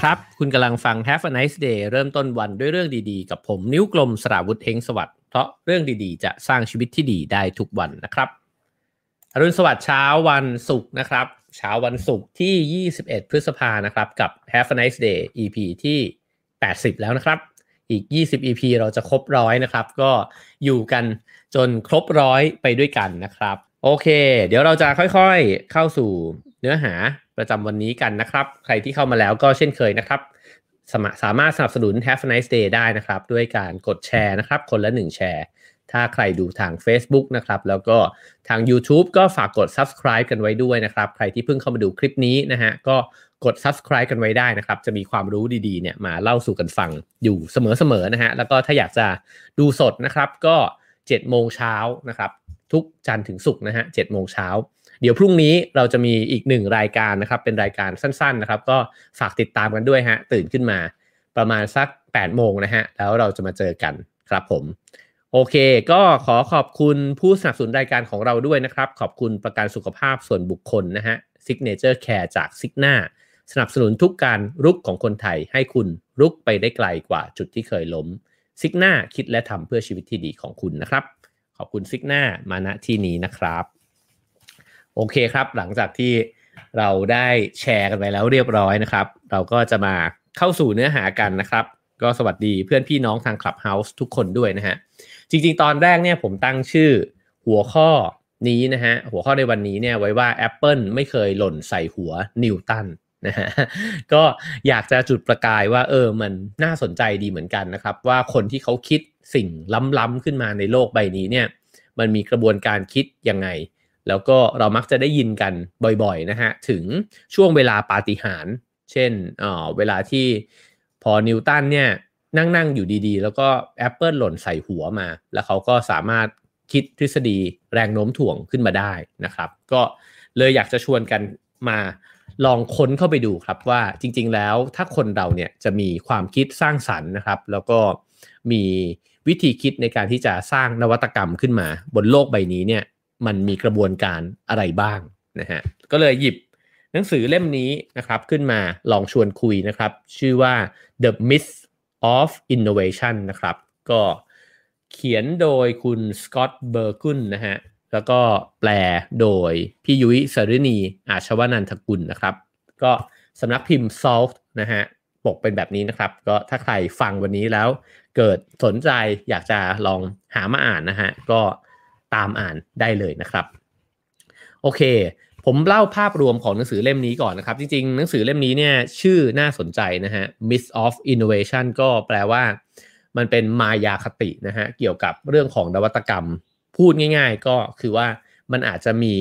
ครับ คุณกำลังฟัง Have a nice day เริ่มต้นวันด้วยเรื่องดีๆ กับผมนิ้วกลมสราวุธเฮงสวัสดิ์เพราะเรื่องดีๆ จะสร้างชีวิตที่ดีได้ทุกวันนะครับอรุณสวัสดิ์เช้าวันศุกร์นะครับ เช้าวันศุกร์ที่ 21 พฤษภานะครับ กับ Have a nice day EP ที่ 80 แล้วนะครับ อีก 20 EP เราจะครบร้อยนะครับ ก็อยู่กันจนครบร้อยไปด้วยกันนะครับ โอเค เดี๋ยวเราจะค่อยๆเข้าสู่เนื้อหา ประจำวันนี้กันนะครับ ใครที่เข้ามาแล้วก็เช่นเคยนะครับสามารถสามารถสนับสนุน Have a nice day ได้นะครับ ด้วยการกดแชร์นะครับ คนละ 1 แชร์ ถ้าใครดูทาง Facebook นะครับ แล้วก็ทาง YouTube ก็ฝากกด subscribe กันไว้ด้วยนะครับ ใครที่เพิ่งเข้ามาดูคลิปนี้นะฮะ ก็กด subscribe กันไว้ได้นะครับ จะมีความรู้ดีๆเนี่ยมาเล่าสู่กันฟังอยู่เสมอๆนะฮะ แล้วก็ถ้าอยากจะดูสดนะครับ ก็7โมงเช้านะครับ ทุกจันทร์ถึงศุกร์นะฮะ7โมงเช้า เดี๋ยวพรุ่งนี้เราจะมีอีกหนึ่งรายการนะครับ เป็นรายการสั้นๆนะครับ ก็ฝากติดตามกันด้วยฮะ ตื่นขึ้นมาประมาณสัก8โมงนะฮะ แล้วเราจะมาเจอกันครับผม โอเค ก็ขอขอบคุณผู้สนับสนุนรายการของเราด้วยนะครับ ขอบคุณประกันสุขภาพส่วนบุคคลนะฮะ Signature Care จาก Signa สนับสนุนทุกการรุกของคนไทยให้คุณรุกไปได้ไกลกว่าจุดที่เคยล้ม Signa คิดและทำเพื่อชีวิตที่ดีของคุณนะครับ ขอบคุณ Signa มาณที่นี้นะครับ โอเคครับ หลังจากที่เราได้แชร์กันไปแล้วเรียบร้อยนะครับ เราก็จะมาเข้าสู่เนื้อหากันนะครับ ก็สวัสดีเพื่อนพี่น้องทาง Clubhouse ทุกคนด้วยนะฮะ จริงๆ ตอนแรกเนี่ยผมตั้งชื่อหัวข้อนี้นะฮะ หัวข้อในวันนี้เนี่ยไว้ว่า Apple ไม่เคยหล่นใส่หัวนิวตันนะฮะก็อยากจะจุดประกายว่าเออมันน่าสนใจดีเหมือนกันนะครับ ว่าคนที่เขาคิดสิ่งล้ำๆขึ้นมาในโลกใบนี้เนี่ย มันมีกระบวนการคิดยังไง แล้วก็เรามักจะได้ยินกันบ่อยๆนะฮะถึงช่วงเวลาปาฏิหาริย์เช่นเออเวลาที่พอนิวตันเนี่ยนั่งนั่งอยู่ดีๆ แล้วก็ Apple หล่นใส่หัวมา แล้วเขาก็สามารถคิดทฤษฎีแรงโน้มถ่วงขึ้นมาได้นะครับ ก็เลยอยากจะชวนกันมาลองค้นเข้าไปดูครับว่าจริงๆแล้วถ้าคนเราเนี่ยจะมีความคิดสร้างสรรค์นะครับ แล้วก็มีวิธีคิดในการที่จะสร้างนวัตกรรมขึ้นมา บนโลกใบนี้เนี่ย มันมีกระบวนการอะไรบ้างนะฮะก็เลยหยิบหนังสือเล่มนี้นะครับขึ้นมาลองชวนคุยนะครับ ชื่อว่า The Myth of Innovation นะครับ ก็เขียนโดยคุณสกอตเบอร์กุนนะฮะแล้วก็แปลโดยพี่ยุ้ยสรินีอาชวนันทกุลนะครับ ก็สำนักพิมพ์ Salt นะฮะปกเป็นแบบนี้นะครับ ก็ถ้าใครฟังวันนี้แล้วเกิดสนใจอยากจะลองหามาอ่านนะฮะก็ ตามอ่านได้เลยนะครับ โอเค ผมเล่าภาพรวมของหนังสือเล่มนี้ก่อนนะครับ จริงๆ หนังสือเล่มนี้เนี่ยชื่อน่าสนใจนะฮะ Myth of Innovation ก็แปลว่า มันเป็นมายาคตินะฮะเกี่ยวกับเรื่องของนวัตกรรม พูดง่าย ๆ ก็คือว่ามันอาจจะมี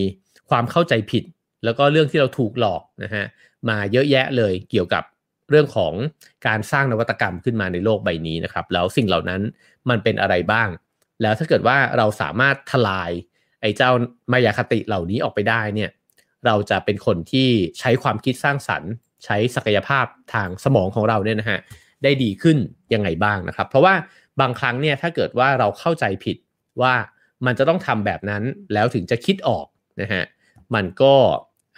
ความเข้าใจผิด แล้วก็เรื่องที่เราถูกหลอกนะฮะมาเยอะแยะเลยเกี่ยวกับเรื่องของการสร้างนวัตกรรมขึ้นมาในโลกใบนี้นะครับ แล้วสิ่งเหล่านั้นมันเป็นอะไรบ้าง แล้วถ้าเกิดว่าเราสามารถทลายไอ้เจ้ามายาคติเหล่านี้ออกไปได้เนี่ยเราจะเป็นคนที่ใช้ความคิดสร้างสรรค์ ใช้ศักยภาพทางสมองของเราเนี่ยนะฮะได้ดีขึ้นยังไงบ้างนะครับ เพราะว่าบางครั้งเนี่ยถ้าเกิดว่าเราเข้าใจผิดว่ามันจะต้องทำแบบนั้นแล้วถึงจะคิดออกนะฮะมันก็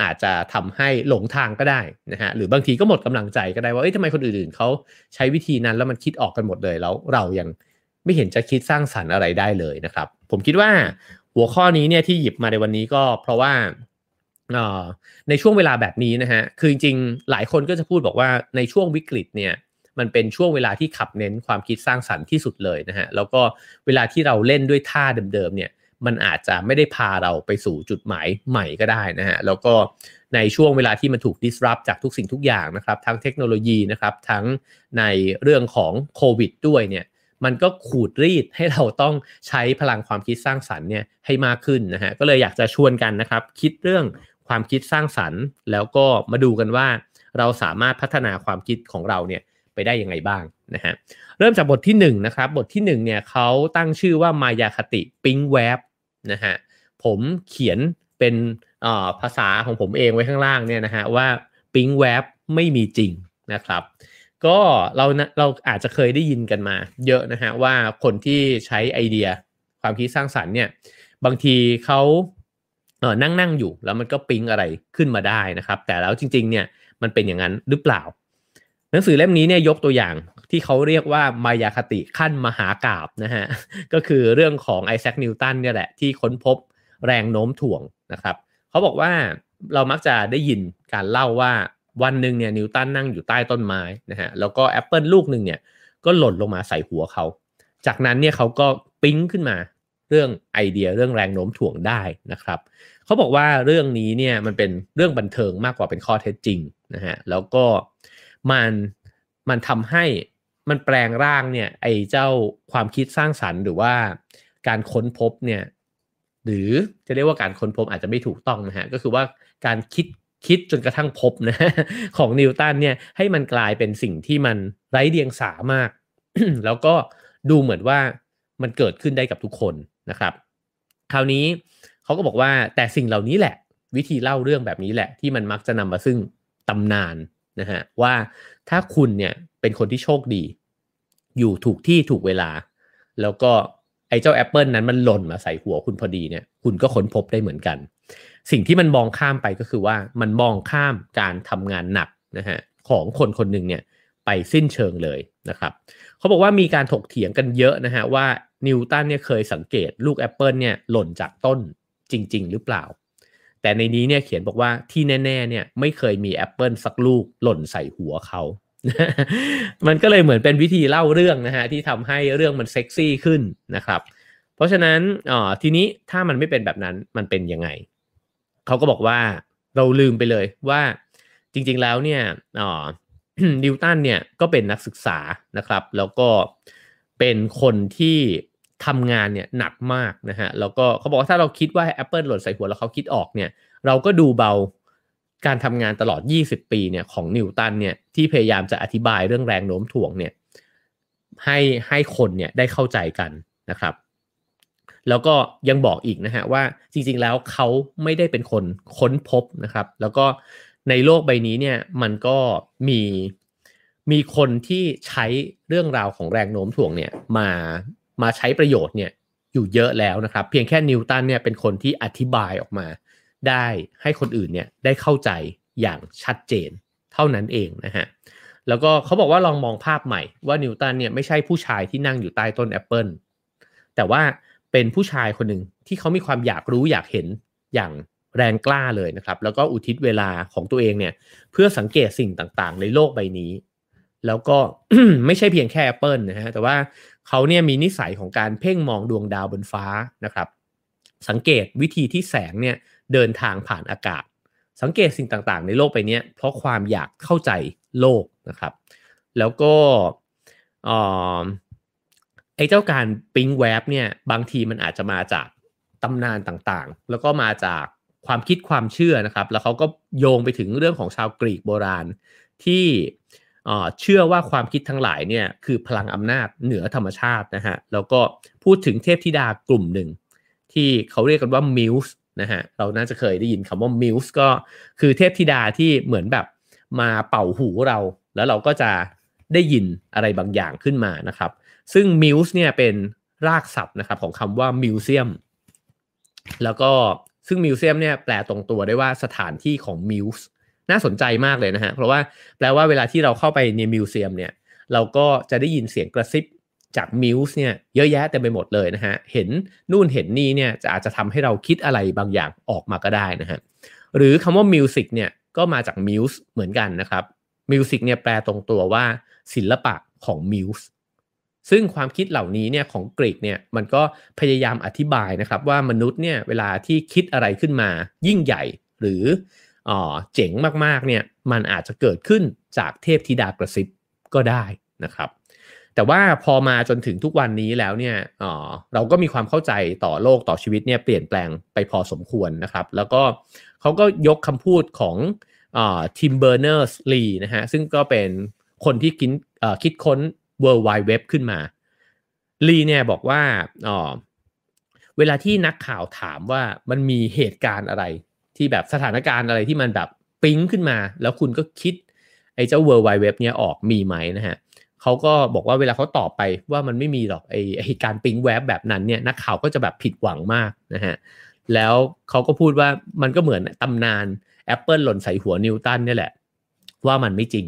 อาจจะทำให้หลงทางก็ได้นะฮะหรือบางทีก็หมดกำลังใจก็ได้ว่าเอ้ยทำไมคนอื่นๆเขาใช้วิธีนั้นแล้วมันคิดออกกันหมดเลยแล้วเรายัง ไม่เห็นจะคิดสร้างสรรค์อะไรได้เลยนะครับ ผมคิดว่าหัวข้อนี้เนี่ยที่หยิบมาในวันนี้ก็เพราะว่าในช่วงเวลาแบบนี้นะฮะคือจริงๆหลายคนก็จะพูดบอกว่าในช่วงวิกฤตเนี่ยมันเป็นช่วงเวลาที่ขับเน้นความคิดสร้างสรรค์ที่สุดเลยนะฮะแล้วก็เวลาที่เราเล่นด้วยท่าเดิมๆเนี่ยมันอาจจะไม่ได้พาเราไปสู่จุดหมายใหม่ก็ได้นะฮะแล้วก็ในช่วงเวลาที่มันถูก disrupt จากทุกสิ่งทุกอย่างนะครับ ทั้งเทคโนโลยีนะครับ ทั้งในเรื่องของโควิดด้วยเนี่ย มันก็ขูดรีดให้เราต้องใช้พลังความคิดสร้างสรรค์เนี่ยให้มากขึ้นนะฮะก็เลยอยากจะชวนกันนะครับ คิดเรื่องความคิดสร้างสรรค์ แล้วก็มาดูกันว่า เราสามารถพัฒนาความคิดของเราเนี่ยไปได้ยังไงบ้างนะฮะเริ่มจากบทที่1นนะครับบทที่1เนี่ยเขาตั้งชื่อว่ามายาคติปิงแวบนะฮะผมเขียนเป็นภาษาของผมเองไว้ข้างล่างเนี่ยนะฮะว่าปิงแวบไม่มีจริงนะครับ ก็เราเราอาจจะเคยได้ยินกันมา เยอะนะฮะว่าคนที่ใช้ไอเดียความคิดสร้างสรรค์เนี่ย บางทีเขาเออนั่งนั่งอยู่แล้วมันก็ปิ๊งอะไรขึ้นมาได้นะครับ แต่แล้วจริง ๆ เนี่ยมันเป็นอย่างนั้นหรือเปล่า หนังสือเล่มนี้เนี่ยยกตัวอย่างที่เขาเรียกว่ามายาคติขั้นมหากาบนะฮะก็คือเรื่องของไอแซคนิวตันเนี่ยแหละที่ค้นพบแรงโน้มถ่วงนะครับเขาบอกว่าเรามักจะได้ยินการเล่าว่า วันหนึ่งเนี่ยนิวตันนั่งอยู่ใต้ต้นไม้นะฮะแล้วก็แอปเปิลลูกหนึ่งเนี่ยก็หล่นลงมาใส่หัวเขา จากนั้นเนี่ยเขาก็ปิ๊งขึ้นมาเรื่องไอเดียเรื่องแรงโน้มถ่วงได้นะครับเขาบอกว่าเรื่องนี้เนี่ยมันเป็นเรื่องบันเทิงมากกว่าเป็นข้อเท็จจริงนะฮะแล้วก็มันมันทำให้มันแปลงร่างเนี่ยไอเจ้าความคิดสร้างสรรค์ หรือว่าการค้นพบเนี่ยหรือจะเรียกว่าการค้นพบอาจจะไม่ถูกต้องนะฮะก็คือว่าการคิด คิดจนกระทั่งพบนะของนิวตันเนี่ยให้มันกลายเป็นสิ่งที่มันไร้เดียงสามาก แล้วก็ดูเหมือนว่ามันเกิดขึ้นได้กับทุกคนนะครับ คราวนี้เขาก็บอกว่าแต่สิ่งเหล่านี้แหละ วิธีเล่าเรื่องแบบนี้แหละ ที่มันมักจะนำมาซึ่งตำนานนะฮะว่าถ้าคุณเนี่ยเป็นคนที่โชคดี อยู่ถูกที่ถูกเวลา แล้วก็ไอ้เจ้าแอปเปิลนั้นมันหล่นมาใส่หัวคุณพอดีเนี่ย คุณก็ค้นพบได้เหมือนกัน สิ่งที่มันมองข้ามไปก็คือว่ามันมองข้ามการทำงานหนักนะฮะของคนคนหนึ่งเนี่ยไปสิ้นเชิงเลยนะครับเขาบอกว่ามีการถกเถียงกันเยอะนะฮะว่านิวตันเนี่ยเคยสังเกตลูกแอปเปิลเนี่ยหล่นจากต้นจริง ๆ หรือเปล่า แต่ในนี้เนี่ยเขียนบอกว่าที่แน่ๆเนี่ยไม่เคยมีแอปเปิลสักลูกหล่นใส่หัวเขามันก็เลยเหมือนเป็นวิธีเล่าเรื่องนะฮะที่ทำให้เรื่องมันเซ็กซี่ขึ้นนะครับ เพราะฉะนั้นอ๋อทีนี้ถ้ามันไม่เป็นแบบนั้นมันเป็นยังไง เขาก็บอกว่าเราลืมไปเลยว่าจริงๆแล้วเนี่ยอ๋อนิวตันเนี่ยก็เป็นนักศึกษานะครับ แล้วก็เป็นคนที่ทำงานเนี่ยหนักมากนะฮะแล้วก็เขาบอกว่าถ้าเราคิดว่า Apple หล่นใส่หัวแล้วเขาคิดออกเนี่ยเราก็ดูเบาการทำงานตลอด 20 ปีเนี่ยของนิวตันเนี่ยที่พยายามจะอธิบายเรื่องแรงโน้มถ่วงเนี่ยให้ให้คนเนี่ยได้เข้าใจกันนะครับ แล้วก็ยังบอกอีกนะฮะว่าจริงๆแล้วเขาไม่ได้เป็นคนค้นพบนะครับ แล้วก็ในโลกใบนี้เนี่ยมันก็มีมีคนที่ใช้เรื่องราวของแรงโน้มถ่วงเนี่ยมามาใช้ประโยชน์เนี่ยอยู่เยอะแล้วนะครับ เพียงแค่นิวตันเนี่ยเป็นคนที่อธิบายออกมา ได้ให้คนอื่นเนี่ยได้เข้าใจอย่างชัดเจนเท่านั้นเองนะฮะแล้วก็เขาบอกว่าลองมองภาพใหม่ว่านิวตันเนี่ยไม่ใช่ผู้ชายที่นั่งอยู่ใต้ต้นแอปเปิลแต่ว่า เป็นผู้ชายคนหนึ่งที่เขามีความอยากรู้อยากเห็นอย่างแรงกล้าเลยนะครับ แล้วก็อุทิศเวลาของตัวเองเนี่ย เพื่อสังเกตสิ่งต่างๆ ในโลกใบนี้ แล้วก็ไม่ใช่เพียงแค่แอปเปิลนะฮะแต่ว่าเขาเนี่ยมีนิสัยของการเพ่งมองดวงดาวบนฟ้านะครับ สังเกตวิธีที่แสงเนี่ยเดินทางผ่านอากาศ สังเกตสิ่งต่างๆ ในโลกไปนี้เพราะความอยากเข้าใจโลกนะครับ แล้วก็ ไอ้เจ้าการปิงแวบเนี่ยบางทีมันอาจจะมาจากตำนานต่างๆ แล้วก็มาจากความคิดความเชื่อนะครับ แล้วเขาก็โยงไปถึงเรื่องของชาวกรีกโบราณที่เชื่อว่าความคิดทั้งหลายเนี่ยคือพลังอำนาจเหนือธรรมชาตินะฮะแล้วก็พูดถึงเทพธิดากลุ่มหนึ่ง ที่เขาเรียกกันว่า Muse นะฮะเราน่าจะเคยได้ยินคำว่า Muse ก็คือเทพธิดาที่เหมือนแบบมาเป่าหูเรา แล้วเราก็จะได้ยินอะไรบางอย่างขึ้นมานะครับ ซึ่ง Muse เนี่ยเป็นรากศัพท์นะครับของคำว่า museum แล้วก็ซึ่ง museum เนี่ยแปลตรงตัวได้ว่าสถานที่ของ Muse น่าสนใจมากเลยนะฮะ เพราะว่าแปลว่าเวลาที่เราเข้าไปใน museum เนี่ย เราก็จะได้ยินเสียงกระซิบจาก Muse เนี่ยเยอะแยะเต็มไปหมดเลยนะฮะ เห็นนู่นเห็นนี่เนี่ยจะอาจจะทำให้เราคิดอะไรบางอย่างออกมาก็ได้นะฮะ หรือคำว่า music เนี่ยก็มาจาก Muse เหมือนกันนะครับ music เนี่ยแปลตรงตัวว่าศิลปะของ Muse ซึ่งความคิดเหล่านี้เนี่ยของกรีกเนี่ยมันก็พยายามอธิบายนะครับว่ามนุษย์เนี่ยเวลาที่คิดอะไรขึ้นมายิ่งใหญ่หรือเจ๋งมากๆเนี่ยมันอาจจะเกิดขึ้นจากเทพธิดากระซิบก็ได้นะครับแต่ว่าพอมาจนถึงทุกวันนี้แล้วเนี่ยเราก็มีความเข้าใจต่อโลกต่อชีวิตเนี่ยเปลี่ยนแปลงไปพอสมควรนะครับ แล้วก็เขาก็ยกคำพูดของทิมเบอร์เนอร์สลีนะฮะซึ่งก็เป็นคนที่คิดคิดค้น World Wide Web ขึ้นมาลีเนี่ยบอกว่าอ๋อเวลาที่นักข่าวถามว่ามันมีเหตุการณ์อะไร ที่แบบสถานการณ์อะไรที่มันแบบปิ๊งขึ้นมา แล้วคุณก็คิดไอ้เจ้า World Wide Web เนี่ยออกมีไหมนะฮะเขาก็บอกว่าเวลาเขาตอบไปว่ามันไม่มีหรอกไอ้ไอ้การปิ๊งแวบแบบนั้นเนี่ยนักข่าวก็จะแบบผิดหวังมากนะฮะแล้วเขาก็พูดว่ามันก็เหมือนตำนาน Apple หล่นใส่หัวนิวตันนี่แหละ ว่ามันไม่จริง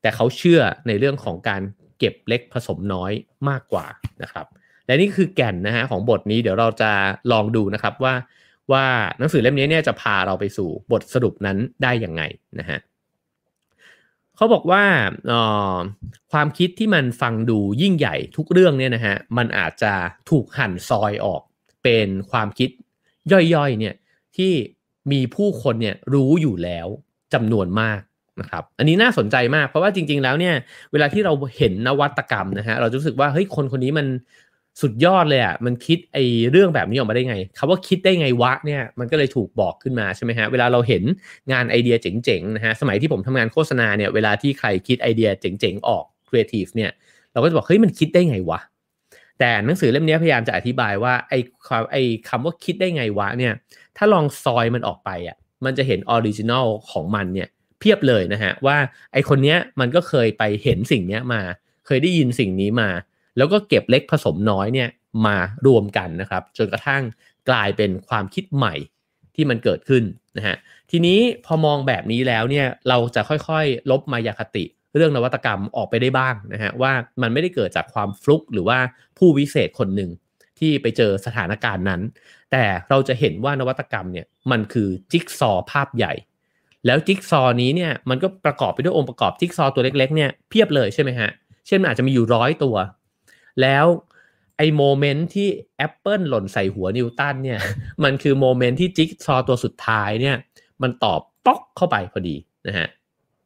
แต่เขาเชื่อในเรื่องของการ เก็บเล็กผสมน้อยมากกว่านะครับ และนี่คือแก่นนะฮะของบทนี้เดี๋ยวเราจะลองดูนะครับว่าว่าหนังสือเล่มนี้เนี่ยจะพาเราไปสู่บทสรุปนั้นได้ยังไงนะฮะเขาบอกว่าความคิดที่มันฟังดูยิ่งใหญ่ทุกเรื่องเนี่ยนะฮะมันอาจจะถูกหั่นซอยออกเป็นความคิดย่อยๆเนี่ยที่มีผู้คนเนี่ยรู้อยู่แล้วจำนวนมาก นะครับอันนี้น่าสนใจมาก เพราะว่าจริง ๆ แล้วเนี่ยเวลาที่เราเห็นนวัตกรรมนะฮะเราจะรู้สึกว่าเฮ้ยคนคนนี้มันสุดยอดเลยอะ่ะมันคิดไอ้เรื่องแบบนี้ออกมาได้ไงคำว่าคิดได้ไงวะเนี่ยมันก็เลยถูกบอกขึ้นมาใช่ไหมฮะเวลาเราเห็นงานไอเดียเจ๋งๆนะฮะสมัยที่ผมทำงานโฆษณาเนี่ยเวลาที่ใครคิดไอเดียเจ๋งๆออกครีเอทีฟเนี่ยเราก็จะบอกเฮ้ยมันคิดได้ไงวะแต่หนังสือเล่มนี้พยายามจะอธิบายว่าไอ้ความไอ้คำว่าคิดได้ไงวะเนี่ยถ้าลองซอยมันออกไปอะมันจะเห็น original ของมันเนี่ย เพียบเลยนะฮะว่าไอคนเนี้ยมันก็เคยไปเห็นสิ่งเนี้ยมา เคยได้ยินสิ่งนี้มา แล้วก็เก็บเล็กผสมน้อยเนี่ยมารวมกันนะครับจนกระทั่งกลายเป็นความคิดใหม่ที่มันเกิดขึ้นนะฮะทีนี้พอมองแบบนี้แล้วเนี่ยเราจะค่อยๆ ลบมายาคติเรื่องนวัตกรรมออกไปได้บ้างนะฮะว่ามันไม่ได้เกิดจากความฟลุกหรือว่าผู้วิเศษคนหนึ่งที่ไปเจอสถานการณ์นั้น แต่เราจะเห็นว่านวัตกรรมเนี่ยมันคือจิ๊กซอภาพใหญ่ แล้วจิ๊กซอนี้เนี่ยมันก็ประกอบไปด้วยองค์ประกอบจิ๊กซอตัวเล็กๆเนี่ยเพียบเลยใช่ไหมฮะ เช่นอาจจะมีอยู่ร้อยตัว แล้วไอโมเมนต์ที่ Apple หล่นใส่หัวนิวตันเนี่ย มันคือ moment ที่จิ๊กซอตัวสุดท้ายเนี่ย มันต่อป๊อกเข้าไปพอดีนะฮะ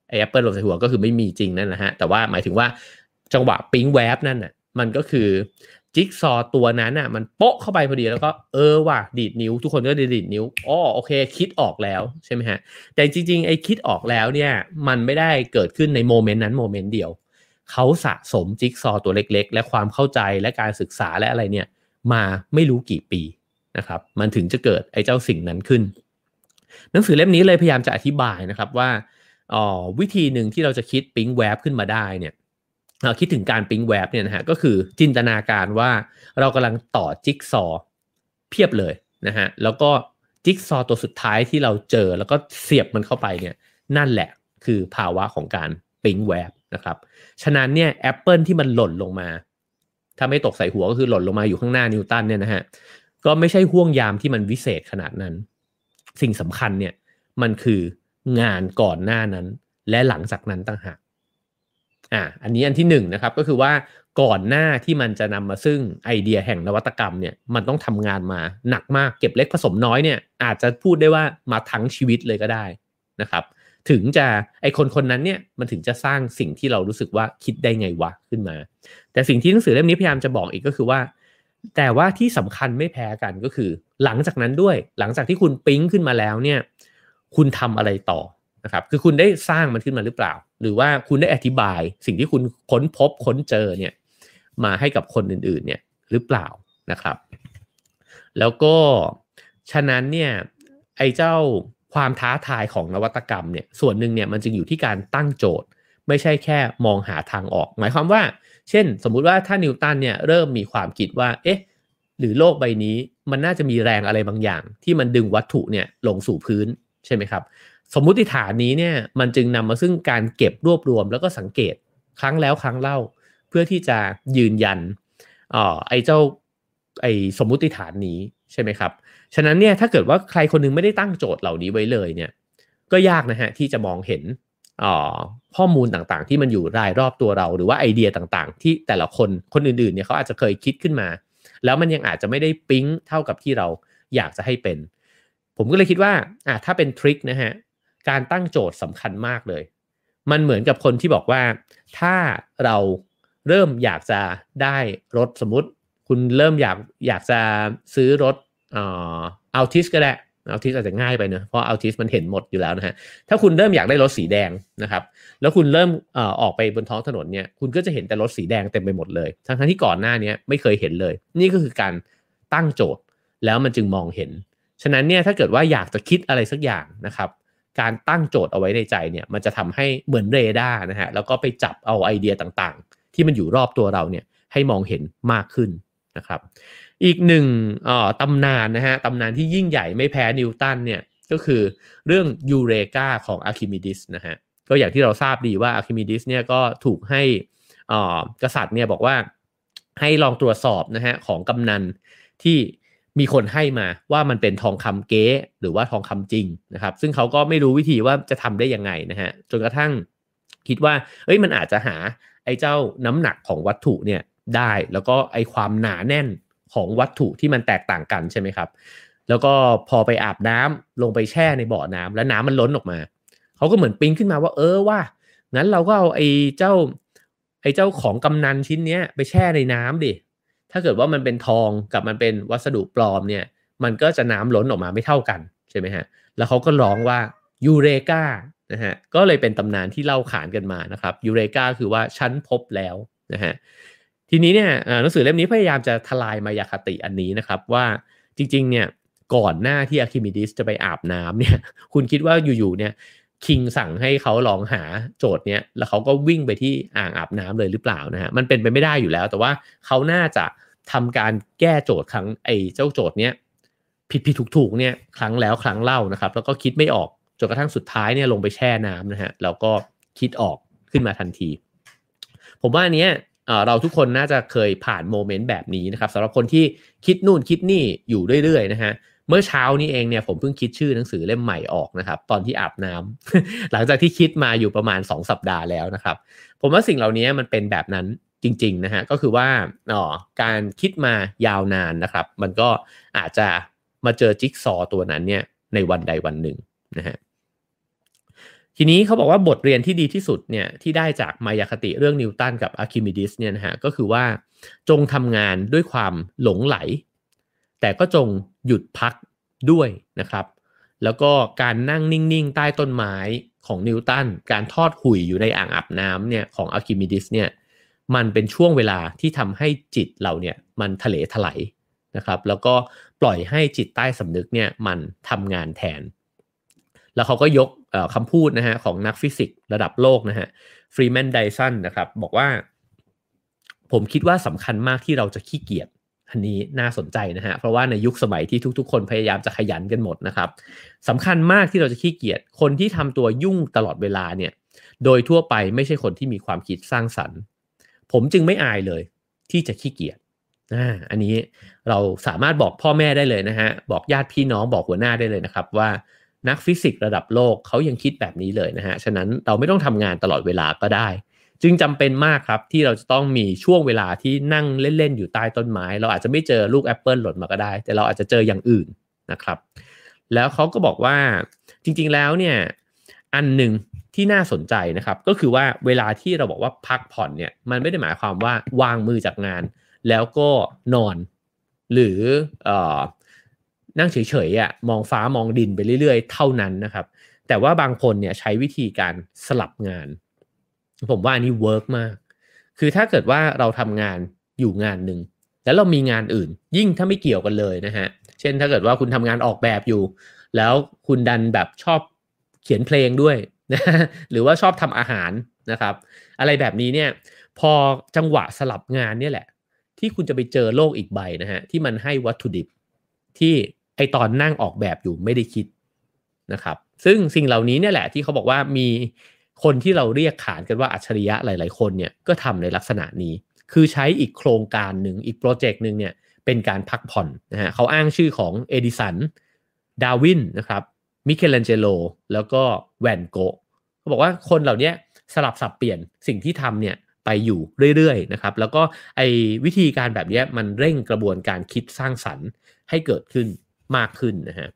ไอ้แอปเปิลหล่นใส่หัวก็คือไม่มีจริงนั่นแหละฮะ แต่ว่าหมายถึงว่าจังหวะปิ๊งแวบนั่นน่ะมันก็คือ จิ๊กซอตัวนั้นน่ะ มันโป๊ะเข้าไปพอดีแล้วก็เออว่ะดีดนิ้ว ทุกคนก็ดีดนิ้วอ๋อโอเค คิดออกแล้วใช่ไหมฮะ แต่จริงๆไอ้คิดออกแล้วเนี่ย มันไม่ได้เกิดขึ้นใน moment นั้น moment เดียว เขาสะสมจิ๊กซอตัวเล็ก ๆ และความเข้าใจและการศึกษาและอะไรเนี่ย มาไม่รู้กี่ปีนะครับ มันถึงจะเกิดไอ้เจ้าสิ่งนั้นขึ้น หนังสือเล่มนี้เลยพยายามจะอธิบายนะครับว่าอ๋อวิธีหนึ่งที่เราจะคิดปิ๊งแวบขึ้นมาได้เนี่ย คิดถึงการปิ๊งแวบเนี่ยนะฮะก็คือจินตนาการว่าเรากำลังต่อจิ๊กซอเพียบเลยนะฮะแล้วก็จิ๊กซอตัวสุดท้ายที่เราเจอแล้วก็เสียบมันเข้าไปเนี่ยนั่นแหละคือภาวะของการปิ๊งแวบนะครับฉะนั้นเนี่ยแอปเปิลที่มันหล่นลงมา ถ้าไม่ตกใส่หัวก็คือหล่นลงมาอยู่ข้างหน้านิวตันเนี่ยนะฮะก็ไม่ใช่ห่วงยามที่มันวิเศษขนาดนั้น สิ่งสำคัญเนี่ยมันคืองานก่อนหน้านั้น และหลังจากนั้นต่างหาก อ่าอันนี้อันที่หนึ่งนะครับก็คือว่าก่อนหน้าที่มันจะนำมาซึ่งไอเดียแห่งนวัตกรรมเนี่ยมันต้องทำงานมาหนักมากเก็บเล็กผสมน้อยเนี่ยอาจจะพูดได้ว่ามาทั้งชีวิตเลยก็ได้นะครับ ถึงจะไอคนคนนั้นเนี่ยมันถึงจะสร้างสิ่งที่เรารู้สึกว่าคิดได้ไงวะขึ้นมา แต่สิ่งที่หนังสือเล่มนี้พยายามจะบอกอีกก็คือว่า แต่ว่าที่สำคัญไม่แพ้กันก็คือ หลังจากนั้นด้วย หลังจากที่คุณปิ๊งขึ้นมาแล้วเนี่ยคุณทำอะไรต่อนะครับคือคุณได้สร้างมันขึ้นมาหรือเปล่า หรือว่าคุณได้อธิบายสิ่งที่คุณค้นพบค้นเจอเนี่ยมาให้กับคนอื่นๆเนี่ยหรือเปล่านะครับ แล้วก็ฉะนั้นเนี่ยไอ้เจ้าความท้าทายของนวัตกรรมเนี่ยส่วนหนึ่งเนี่ยมันจึงอยู่ที่การตั้งโจทย์ ไม่ใช่แค่มองหาทางออก หมายความว่า เช่น สมมุติว่าถ้านิวตันเนี่ยเริ่มมีความคิดว่าเอ๊ะหรือโลกใบนี้มันน่าจะมีแรงอะไรบางอย่าง ที่มันดึงวัตถุเนี่ยลงสู่พื้นใช่ไหมครับ สมมุติฐานนี้เนี่ยมันจึงนำมาซึ่งการเก็บรวบรวมแล้วก็สังเกตครั้งแล้วครั้งเล่า เพื่อที่จะยืนยันออไอ้เจ้าไอ้สมมุติฐานนี้ใช่ไหมครับ ฉะนั้นเนี่ยถ้าเกิดว่าใครคนนึงไม่ได้ตั้งโจทย์เหล่านี้ไว้เลยเนี่ยก็ยากนะฮะที่จะมองเห็นข้อมูลต่างๆ ที่มันอยู่รายรอบตัวเราหรือว่าไอเดียต่างๆ ที่แต่ละคนคนอื่นๆเนี่ยเขาอาจจะเคยคิดขึ้นมา แล้วมันยังอาจจะไม่ได้ปิ๊งเท่ากับที่เราอยากจะให้เป็น ผมก็เลยคิดว่าอะถ้าเป็นทริคนะฮะ การตั้งโจทย์สำคัญมากเลย มันเหมือนกับคนที่บอกว่า ถ้าเราเริ่มอยากจะได้รถสมมติ คุณเริ่มอยากอยากจะซื้อรถอัลติสก็ได้อัลติสอาจจะง่ายไปเนะเพราะอัลติสมันเห็นหมดอยู่แล้วนะฮะถ้าคุณเริ่มอยากได้รถสีแดงนะครับ แล้วคุณเริ่มออกไปบนท้องถนนเนี่ยคุณก็จะเห็นแต่รถสีแดงเต็มไปหมดเลย ทั้งที่ก่อนหน้านี้ไม่เคยเห็นเลย นี่ก็คือการตั้งโจทย์แล้วมันจึงมองเห็น ฉะนั้นเนี่ยถ้าเกิดว่าอยากจะคิดอะไรสักอย่างนะครับ การตั้งโจทย์เอาไว้ในใจเนี่ยมันจะทำให้เหมือนเรดาร์นะฮะแล้วก็ไปจับเอาไอเดียต่างๆ ที่มันอยู่รอบตัวเราเนี่ยให้มองเห็นมากขึ้นนะครับอีกหนึ่งตำนานนะฮะตำนานที่ยิ่งใหญ่ไม่แพ้นิวตันเนี่ยก็คือเรื่องยูเรกาของอะคิมิดิสนะฮะก็อย่างที่เราทราบดีว่าอะคิมิดิสเนี่ยก็ถูกให้กษัตริย์เนี่ยบอกว่าให้ลองตรวจสอบนะฮะของกำนันที่ มีคนให้มาว่ามันเป็นทองคำเก๊หรือว่าทองคำจริงนะครับ ซึ่งเขาก็ไม่รู้วิธีว่าจะทำได้ยังไงนะฮะจนกระทั่งคิดว่า เอ้ยมันอาจจะหาไอ้เจ้าน้ำหนักของวัตถุเนี่ยได้ แล้วก็ไอ้ความหนาแน่นของวัตถุที่มันแตกต่างกันใช่ไหมครับ แล้วก็พอไปอาบน้ำลงไปแช่ในบ่อน้ำแล้วน้ำมันล้นออกมา เขาก็เหมือนปิ้งขึ้นมาว่า เออว่างั้นเราก็เอาไอ้เจ้าไอ้เจ้าของกำนันชิ้นเนี้ยไปแช่ในน้ำดิ ถ้าเกิดว่ามันเป็นทองกับมันเป็นวัสดุปลอมเนี่ย มันก็จะน้ำล้นออกมาไม่เท่ากันใช่ไหมฮะ แล้วเขาก็ร้องว่ายูเรกานะฮะ ก็เลยเป็นตำนานที่เล่าขานกันมานะครับยูเรกาคือว่าฉันพบแล้วนะฮะ ทีนี้เนี่ยหนังสือเล่มนี้พยายามจะทลายมายาคติอันนี้นะครับว่าจริงๆเนี่ยก่อนหน้าที่อะคิมิดิสจะไปอาบน้ำเนี่ย คุณคิดว่าอยู่ๆเนี่ยคิงสั่งให้เขาลองหาโจทย์เนี้ยแล้วเขาก็วิ่งไปที่อ่างอาบน้ำเลยหรือเปล่านะฮะมันเป็นไปไม่ได้อยู่แล้ว แต่ว่าเขาน่าจะ ทำการแก้โจทย์ครั้งไอ้เจ้าโจทย์เนี้ยผิดผิดถูกถูกเนี่ยครั้งแล้วครั้งเล่านะครับ แล้วก็คิดไม่ออกจนกระทั่งสุดท้ายเนี่ยลงไปแช่น้ำนะฮะแล้วก็คิดออกขึ้นมาทันที ผมว่าอันเนี้ยเราทุกคนน่าจะเคยผ่านโมเมนต์แบบนี้นะครับสำหรับคนที่คิดนู่นคิดนี่อยู่เรื่อยๆนะฮะเมื่อเช้านี้เองเนี่ยผมเพิ่งคิดชื่อหนังสือเล่มใหม่ออกนะครับ ตอนที่อาบน้ำหลังจากที่คิดมาอยู่ประมาณ 2 สัปดาห์แล้วนะครับ ผมว่าสิ่งเหล่านี้มันเป็นแบบนั้น จริงๆนะฮะก็คือว่าอ๋อการคิดมายาวนานนะครับ มันก็อาจจะมาเจอจิ๊กซอตัวนั้นเนี่ยในวันใดวันหนึ่งนะฮะทีนี้เขาบอกว่าบทเรียนที่ดีที่สุดเนี่ยที่ได้จากมายาคติเรื่องนิวตันกับอะคิมิดิสเนี่ยนะฮะก็คือว่าจงทำงานด้วยความหลงไหล แต่ก็จงหยุดพักด้วยนะครับ แล้วก็การนั่งนิ่ง ๆ ใต้ต้นไม้ของนิวตันการทอดหุ่ยอยู่ในอ่างอาบน้ำเนี่ยของอาร์คิมิดีสเนี่ย มันเป็นช่วงเวลาที่ทำให้จิตเราเนี่ยมันทะเลถลายนะครับ แล้วก็ปล่อยให้จิตใต้สำนึกเนี่ยมันทำงานแทน แล้วเขาก็ยกคำพูดนะฮะของนักฟิสิกส์ระดับโลกนะฮะฟรีแมนไดสันนะครับบอกว่า ผมคิดว่าสำคัญมากที่เราจะขี้เกียจอันนี้น่าสนใจนะฮะ เพราะว่าในยุคสมัยที่ทุก ๆ คนพยายามจะขยันกันหมดนะครับสำคัญมากที่เราจะขี้เกียจคนที่ทำตัวยุ่งตลอดเวลาเนี่ย โดยทั่วไปไม่ใช่คนที่มีความคิดสร้างสรรค์ ผมจึงไม่อายเลย ที่จะขี้เกียจอ่าอันนี้เราสามารถบอกพ่อแม่ได้เลยนะฮะ บอกญาติพี่น้องบอกหัวหน้าได้เลยนะครับว่านักฟิสิกส์ระดับโลกเขายังคิดแบบนี้เลยนะฮะ ฉะนั้นเราไม่ต้องทำงานตลอดเวลาก็ได้ จึงจำเป็นมากครับที่เราจะต้องมีช่วงเวลาที่นั่งเล่น ๆ อยู่ใต้ต้นไม้ เราอาจจะไม่เจอลูกแอปเปิลหล่นมาก็ได้ แต่เราอาจจะเจออย่างอื่นนะครับ แล้วเขาก็บอกว่าจริง ๆ แล้วเนี่ยอันหนึ่ง ที่น่าสนใจนะครับ ก็คือว่าเวลาที่เราบอกว่าพักผ่อนเนี่ยมันไม่ได้หมายความว่าวางมือจากงาน แล้วก็นอน หรือนั่งเฉยๆอะมองฟ้ามองดินไปเรื่อยๆ เท่านั้นนะครับ แต่ว่าบางคนเนี่ยใช้วิธีการสลับงาน ผมว่าอันนี้ work มาก คือถ้าเกิดว่าเราทำงานอยู่งานหนึ่งแล้วเรามีงานอื่น ยิ่งถ้าไม่เกี่ยวกันเลยนะฮะเช่นถ้าเกิดว่าคุณทำงานออกแบบอยู่ แล้วคุณดันแบบชอบเขียนเพลงด้วย นะหรือว่าชอบทำอาหารนะครับ อะไรแบบนี้เนี่ยพอจังหวะสลับงานเนี่ยแหละ ที่คุณจะไปเจอโลกอีกใบนะฮะที่มันให้วัตถุดิบที่ไอตอนนั่งออกแบบอยู่ไม่ได้คิดนะครับ ซึ่งสิ่งเหล่านี้เนี่ยแหละที่เขาบอกว่ามีคนที่เราเรียกขานกันว่าอัจฉริยะหลาย ๆ คนเนี่ยก็ทำในลักษณะนี้ คือใช้อีกโครงการหนึ่งอีก project หนึ่งเนี่ยเป็นการพักผ่อนนะฮะเขาอ้างชื่อของเอดิสันดาวินนะครับ มิเกลันเจโลแล้วก็แวนโก๊ะเขาบอกว่าคนเหล่านี้สลับสับเปลี่ยนสิ่งที่ทำเนี่ยไปอยู่เรื่อยๆนะครับ แล้วก็ไอ้วิธีการแบบนี้มันเร่งกระบวนการคิดสร้างสรรค์ให้เกิดขึ้นมากขึ้นนะฮะ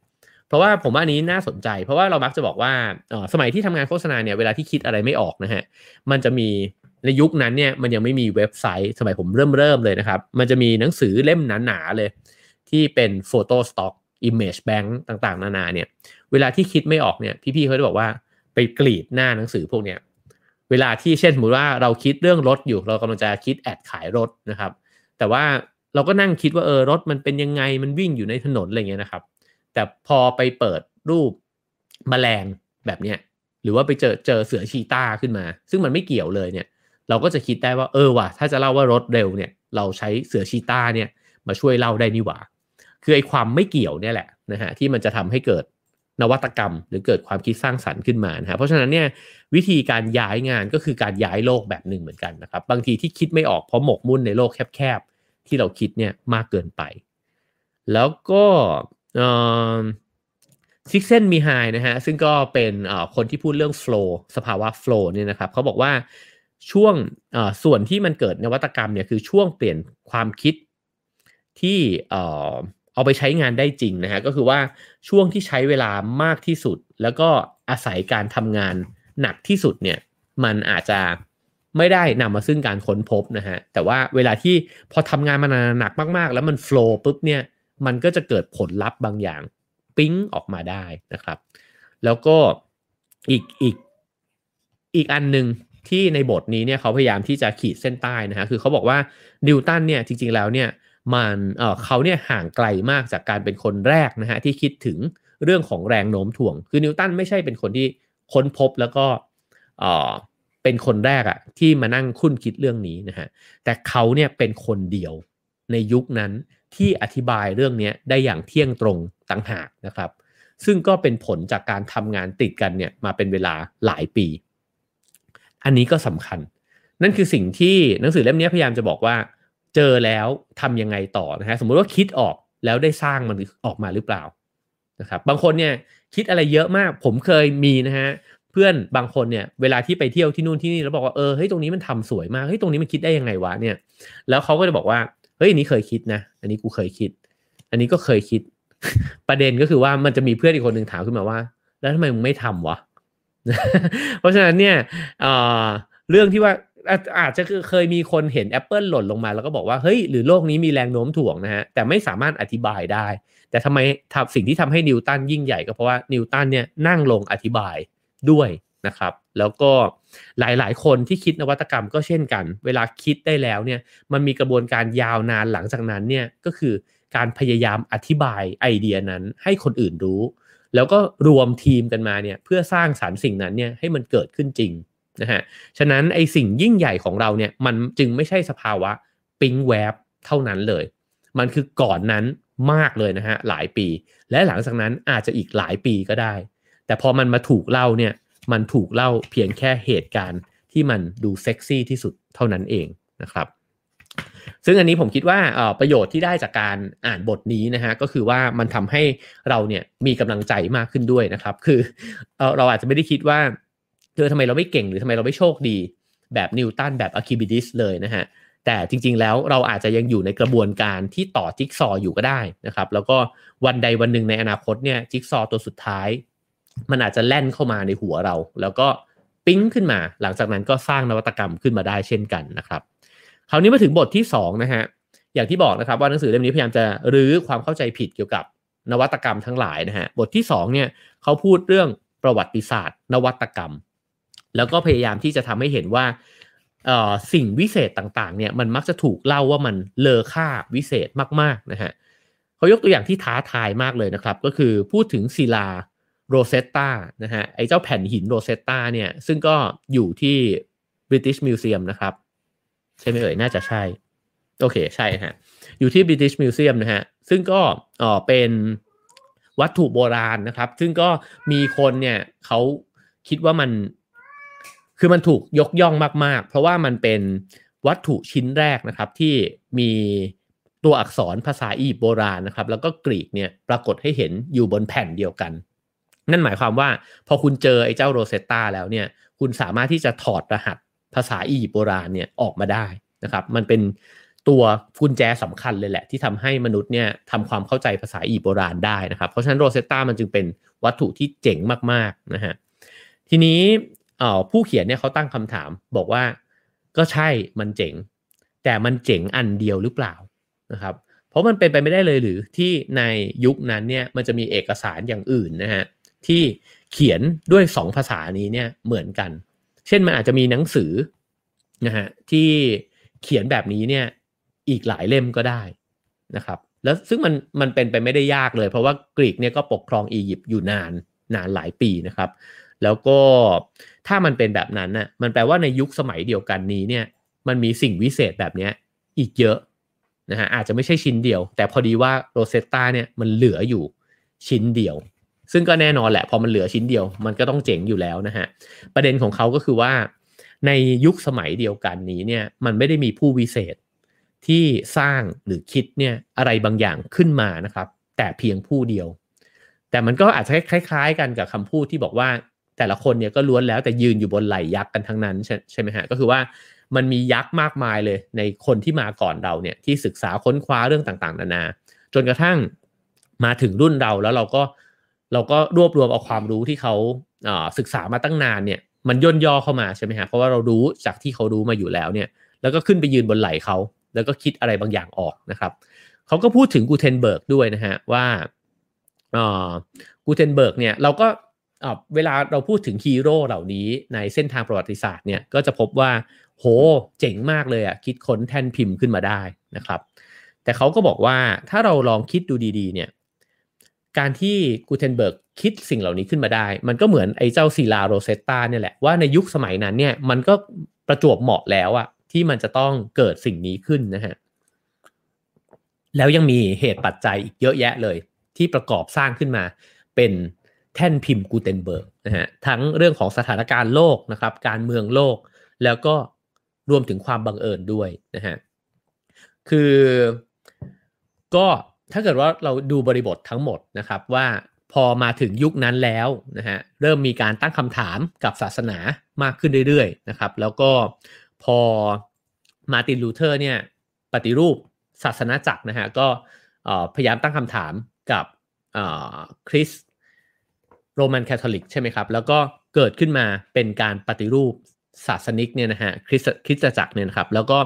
เพราะว่าผมว่าอันนี้น่าสนใจ เพราะว่าเรามักจะบอกว่าสมัยที่ทำงานโฆษณาเนี่ยเวลาที่คิดอะไรไม่ออกนะฮะมันจะมีในยุคนั้นเนี่ยมันยังไม่มีเว็บไซต์ สมัยผมเริ่มเริ่มเลยนะครับ มันจะมีหนังสือเล่มหนาๆเลย ที่เป็นโฟโต้สต็อก Image Bank ต่างๆ นานาเนี่ย เวลาที่คิดไม่ออกเนี่ยพี่ๆเขาจะบอกว่าไปกรีดหน้าหนังสือพวกเนี้ยเวลาที่เช่นสมมติว่าเราคิดเรื่องรถอยู่ เรากำลังจะคิดแอดขายรถนะครับ แต่ว่าเราก็นั่งคิดว่าเออรถมันเป็นยังไงมันวิ่งอยู่ในถนนอะไรเงี้ยนะครับ แต่พอไปเปิดรูปมแมลงแบบเนี้ยหรือว่าไปเจอเจอเสือชีตาขึ้นมา ซึ่งมันไม่เกี่ยวเลยเนี่ย เราก็จะคิดได้ว่าเออว่ะถ้าจะเล่าว่ารถเร็วเนี่ย เราใช้เสือชีตาเนี่ยมาช่วยเล่าได้นี่หว่า คือไอ้ความไม่เกี่ยวเนี่ยแหละนะฮะที่มันจะทำให้เกิด นวัตกรรม หรือเกิดความคิดสร้างสรรค์ขึ้นมานะเพราะฉะนั้นเนี่ยวิธีการย้ายงานก็คือการย้ายโลกแบบหนึ่งเหมือนกันนะครับ บางทีที่คิดไม่ออกเพราะหมกมุ่นในโลกแคบๆที่เราคิดเนี่ยมากเกินไป แล้วก็ซิกเซนมีไฮนะฮะซึ่งก็เป็นคนที่พูดเรื่อง flow สภาวะ flow เนี่ยนะครับเขาบอกว่าช่วงส่วนที่มันเกิดนวัตกรรมเนี่ยคือช่วงเปลี่ยนความคิดที่ เอาไปใช้งานได้จริงนะฮะก็คือว่าช่วงที่ใช้เวลามากที่สุด แล้วก็อาศัยการทำงานหนักที่สุดเนี่ยมันอาจจะไม่ได้นำมาซึ่งการค้นพบนะฮะแต่ว่าเวลาที่พอทำงานมานานหนักมากๆ แล้วมันโฟล์ปุ๊บเนี่ยมันก็จะเกิดผลลัพธ์บางอย่างปิ้งออกมาได้นะครับ แล้วก็อีกอีกอีกอันหนึ่งที่ในบทนี้เนี่ยเขาพยายามที่จะขีดเส้นใต้นะฮะคือเขาบอกว่านิวตันเนี่ยจริงๆแล้วเนี่ย มันเเขาเนี่ยห่างไกลมากจากการเป็นคนแรกนะฮะที่คิดถึงเรื่องของแรงโน้มถ่วง คือนิวตันไม่ใช่เป็นคนที่ค้นพบแล้วก็เป็นคนแรกอะที่มานั่งคุ้นคิดเรื่องนี้นะฮะ แต่เขาเนี่ยเป็นคนเดียวในยุคนั้นที่อธิบายเรื่องนี้ได้อย่างเที่ยงตรงต่างหากนะครับ ซึ่งก็เป็นผลจากการทำงานติดกันเนี่ยมาเป็นเวลาหลายปี อันนี้ก็สำคัญ นั่นคือสิ่งที่หนังสือเล่มนี้พยายามจะบอกว่า เจอแล้วทํำยังไงต่อนะฮะสมมุติว่าคิดออกแล้วได้สร้างมันออกมาหรือเปล่านะครับบางคนเนี่ยคิดอะไรเยอะมากผมเคยมีนะฮะเพื่อนบางคนเนี่ยเวลาที่ไปเที่ยวที่นู่นที่นี่แล้วบอกว่าเออเฮ้ยตรงนี้มันทำสวยมากเฮ้ยตรงนี้มันคิดได้ยังไงวะเนี่ย แล้วเขาก็จะบอกว่าเฮ้ยอันนี้เคยคิดนะ อันนี้กูเคยคิด อันนี้ก็เคยคิด ประเด็นก็คือว่ามันจะมีเพื่อนอีกคนหนึ่งถามขึ้นมาว่า แล้วทำไมมึงไม่ทำวะ เพราะฉะนั้นเนี่ยเรื่องที่ว่า อาจจะเคยมีคนเห็น Apple หล่นลงมาแล้วก็บอกว่าเฮ้ยหรือโลกนี้มีแรงโน้มถ่วงนะฮะแต่ไม่สามารถอธิบายได้ แต่ทำไมสิ่งที่ทำให้นิวตันยิ่งใหญ่ก็เพราะว่านิวตันเนี่ยนั่งลงอธิบายด้วยนะครับ แล้วก็หลายๆ คนที่คิดนวัตกรรมก็เช่นกัน เวลาคิดได้แล้วเนี่ยมันมีกระบวนการยาวนานหลังจากนั้นเนี่ยก็คือการพยายามอธิบายไอเดียนั้นให้คนอื่นรู้ แล้วก็รวมทีมกันมาเนี่ยเพื่อสร้างสารรค์สิ่งนั้นเนี่ยให้มันเกิดขึ้นจริง นะฮะฉะนั้นไอสิ่งยิ่งใหญ่ของเราเนี่ยมันจึงไม่ใช่สภาวะปิ๊งแวบเท่านั้นเลย มันคือก่อนนั้นมากเลยนะฮะหลายปี และหลังจากนั้นอาจจะอีกหลายปีก็ได้ แต่พอมันมาถูกเล่าเนี่ยมันถูกเล่าเพียงแค่เหตุการณ์ที่มันดูเซ็กซี่ที่สุดเท่านั้นเองนะครับซึ่งอันนี้ผมคิดว่าประโยชน์ที่ได้จากการอ่านบทนี้นะฮะก็คือว่ามันทำให้เราเนี่ยมีกำลังใจมากขึ้นด้วยนะครับ คือเราอาจจะไม่ได้คิดว่า ออทำไมเราไม่เก่งหรือทำไมเราไม่โชคดี แบบนิวตันแบบอะคิบิดิสเลยนะฮะแต่จริงๆแล้วเราอาจจะยังอยู่ในกระบวนการที่ต่อจิ๊กซออยู่ก็ได้นะครับ แล้วก็วันใดวันหนึ่งในอนาคตเนี่ยจิ๊กซอตัวสุดท้าย มันอาจจะแล่นเข้ามาในหัวเรา แล้วก็ปิ้งขึ้นมา หลังจากนั้นก็สร้างนวัตกรรมขึ้นมาได้เช่นกันนะครับคราวนี้มาถึงบทที่2นะฮะอย่างที่บอกนะครับว่าหนังสือเล่มนี้พยายามจะรื้อความเข้าใจผิดเกี่ยวกับนวัตกรรมทั้งหลายนะฮะบทที่2เนี่ยเขาพูดเรื่องประวัติศาสตร์ นวัตกรรม แล้วก็พยายามที่จะทำให้เห็นว่าสิ่งวิเศษต่างๆเนี่ยมันมักจะถูกเล่าว่ามันเลอค่าวิเศษมากๆนะฮะเขายกตัวอย่างที่ท้าทายมากเลยนะครับ ก็คือพูดถึงศิลาโรเซตตานะฮะไอ้เจ้าแผ่นหินโรเซตตาเนี่ยซึ่งก็อยู่ที่ British Museum นะครับ ใช่ไหมเอ่ย น่าจะใช่ โอเค ใช่ฮะ อยู่ที่ British Museum นะฮะ ซึ่งก็อ๋อเป็นวัตถุโบราณนะครับ ซึ่งก็มีคนเนี่ยเขาคิดว่ามัน คือมันถูกยกย่องมาก ๆ เพราะว่ามันเป็นวัตถุชิ้นแรกนะครับที่มีตัวอักษรภาษาอียิปต์โบราณนะครับ แล้วก็กรีกเนี่ยปรากฏให้เห็นอยู่บนแผ่นเดียวกัน นั่นหมายความว่าพอคุณเจอไอ้เจ้าโรเซตตาแล้วเนี่ย คุณสามารถที่จะถอดรหัสภาษาอียิปต์โบราณเนี่ยออกมาได้นะครับ มันเป็นตัวกุญแจสำคัญเลยแหละ ที่ทำให้มนุษย์เนี่ยทำความเข้าใจภาษาอียิปต์โบราณได้นะครับ เพราะฉะนั้นโรเซตตามันจึงเป็นวัตถุที่เจ๋งมากๆนะฮะทีนี้ ผู้เขียนเนี่ยเขาตั้งคำถาม บอกว่าก็ใช่มันเจ๋ง แต่มันเจ๋งอันเดียวหรือเปล่านะครับ เพราะมันเป็นไปไม่ได้เลยหรือที่ในยุคนั้นเนี่ยมันจะมีเอกสารอย่างอื่นนะฮะที่เขียนด้วยสองภาษานี้เนี่ยเหมือนกัน เช่นมันอาจจะมีหนังสือนะฮะที่เขียนแบบนี้เนี่ยอีกหลายเล่มก็ได้นะครับ แล้วซึ่งมันมันเป็นไปไม่ได้ยากเลย เพราะว่ากรีกเนี่ยก็ปกครองอียิปต์อยู่นานนานหลายปีนะครับ แล้วก็ถ้ามันเป็นแบบนั้นน่ะมันแปลว่าในยุคสมัยเดียวกันนี้เนี่ยมันมีสิ่งวิเศษแบบนี้อีกเยอะนะฮะอาจจะไม่ใช่ชิ้นเดียว แต่พอดีว่าโรเซตตาเนี่ยมันเหลืออยู่ชิ้นเดียว ซึ่งก็แน่นอนแหละพอมันเหลือชิ้นเดียว มันก็ต้องเจ๋งอยู่แล้วนะฮะประเด็นของเขาก็คือว่าในยุคสมัยเดียวกันนี้เนี่ยมันไม่ได้มีผู้วิเศษที่สร้างหรือคิดเนี่ยอะไรบางอย่างขึ้นมานะครับ แต่เพียงผู้เดียว แต่มันก็อาจจะคล้าย ๆ กันกับคำพูดที่บอกว่า แต่ละคนเนี่ยก็ล้วนแล้วแต่ยืนอยู่บนไหลยักษ์กันทั้งนั้นใช่ใชไหมฮะก็คือว่ามันมียักษ์มากมายเลยในคนที่มาก่อนเราเนี่ยที่ศึกษาค้นคว้าเรื่องต่างๆ นานา จนกระทั่งมาถึงรุ่นเราแล้วเราก็เราก็รวบรวมเอาความรู้ที่เขาศึกษามาตั้งนานเนี่ยมันย่นย่อเข้ามาใช่ไหมฮะเพราะว่าเรารู้จากที่เขารู้มาอยู่แล้วเนี่ยแล้วก็ขึ้นไปยืนบนไหล่เขา แล้วก็คิดอะไรบางอย่างออกนะครับเขาก็พูดถึงกูเทนเบิร์กด้วยนะฮะว่ากูเทนเบิร์กเนี่ยเราก็ เวลาเราพูดถึงฮีโร่เหล่านี้ในเส้นทางประวัติศาสตร์เนี่ยก็จะพบว่าโหเจ๋งมากเลยอะ่ะคิดค้นแท่นพิมพ์ขึ้นมาได้นะครับ แต่เขาก็บอกว่าถ้าเราลองคิดดูดีๆ เนี่ยการที่กูเทนเบิร์กคิดสิ่งเหล่านี้ขึ้นมาได้ มันก็เหมือนไอ้เจ้าศิลาโรเซตตาเนี่ยแหละว่าในยุคสมัยนั้นเนี่ยมันก็ประจวบเหมาะแล้วอะที่มันจะต้องเกิดสิ่งนี้ขึ้นนะฮะแล้วยังมีเหตุปัจจัยอีกเยอะแยะเลย ที่ประกอบสร้างขึ้นมาเป็น แท่นพิมพ์กูเทนเบิร์กนะฮะทั้งเรื่องของสถานการณ์โลกนะครับการเมืองโลก แล้วก็รวมถึงความบังเอิญด้วยนะฮะคือก็ถ้าเกิดว่าเราดูบริบททั้งหมดนะครับว่าพอมาถึงยุคนั้นแล้วนะฮะเริ่มมีการตั้งคำถามกับศาสนามากขึ้นเรื่อยๆนะครับ แล้วก็พอมาร์ตินลูเทอร์เนี่ยปฏิรูปศาสนาจักรนะฮะก็พยายามตั้งคำถามกับคริส โรมันคาทอลิกใช่ไหมครับ แล้วก็เกิดขึ้นมาเป็นการปฏิรูปศาสนิกเนี่ยนะฮะคริสคริสตจักรเนี่ยนะครับ แล้วก็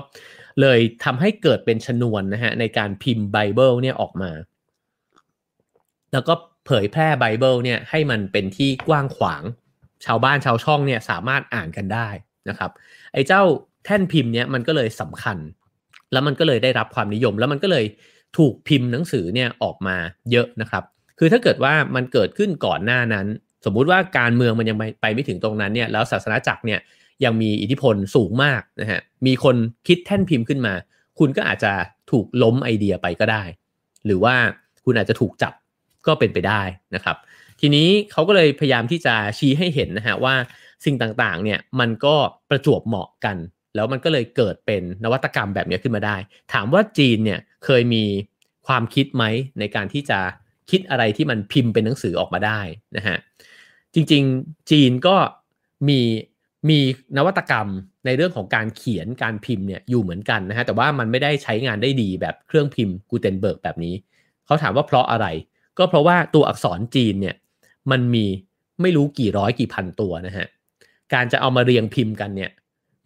เลยทำให้เกิดเป็นชนวนนะฮะในการพิมพ์ไบเบิลเนี่ยออกมา แล้วก็เผยแพร่ไบเบิลเนี่ยให้มันเป็นที่กว้างขวาง ชาวบ้านชาวช่องเนี่ยสามารถอ่านกันได้นะครับ ไอ้เจ้าแท่นพิมพ์เนี่ยมันก็เลยสำคัญ แล้วมันก็เลยได้รับความนิยม แล้วมันก็เลยถูกพิมพ์หนังสือเนี่ยออกมาเยอะนะครับ คือถ้าเกิดว่ามันเกิดขึ้นก่อนหน้านั้น สมมุติว่าการเมืองมันยังไปไม่ถึงตรงนั้นเนี่ยแล้วศาสนาจักรเนี่ยยังมีอิทธิพลสูงมากนะฮะมีคนคิดแท่นพิมพ์ขึ้นมา คุณก็อาจจะถูกล้มไอเดียไปก็ได้ หรือว่าคุณอาจจะถูกจับก็เป็นไปได้นะครับ ทีนี้เขาก็เลยพยายามที่จะชี้ให้เห็นนะฮะว่าสิ่งต่างๆเนี่ยมันก็ประจวบเหมาะกัน แล้วมันก็เลยเกิดเป็นนวัตกรรมแบบนี้ขึ้นมาได้ ถามว่าจีนเนี่ยเคยมีความคิดไหมในการที่จะ คิดอะไรที่มันพิมพ์เป็นหนังสือออกมาได้นะฮะจริงๆ จีนก็มีมีนวัตกรรมในเรื่องของการเขียนการพิมพ์เนี่ยอยู่เหมือนกันนะฮะแต่ว่ามันไม่ได้ใช้งานได้ดีแบบเครื่องพิมพ์กูเทนเบิร์กแบบนี้ เขาถามว่าเพราะอะไร ก็เพราะว่าตัวอักษรจีนเนี่ยมันมีไม่รู้กี่ร้อยกี่พันตัวนะฮะการจะเอามาเรียงพิมพ์กันเนี่ย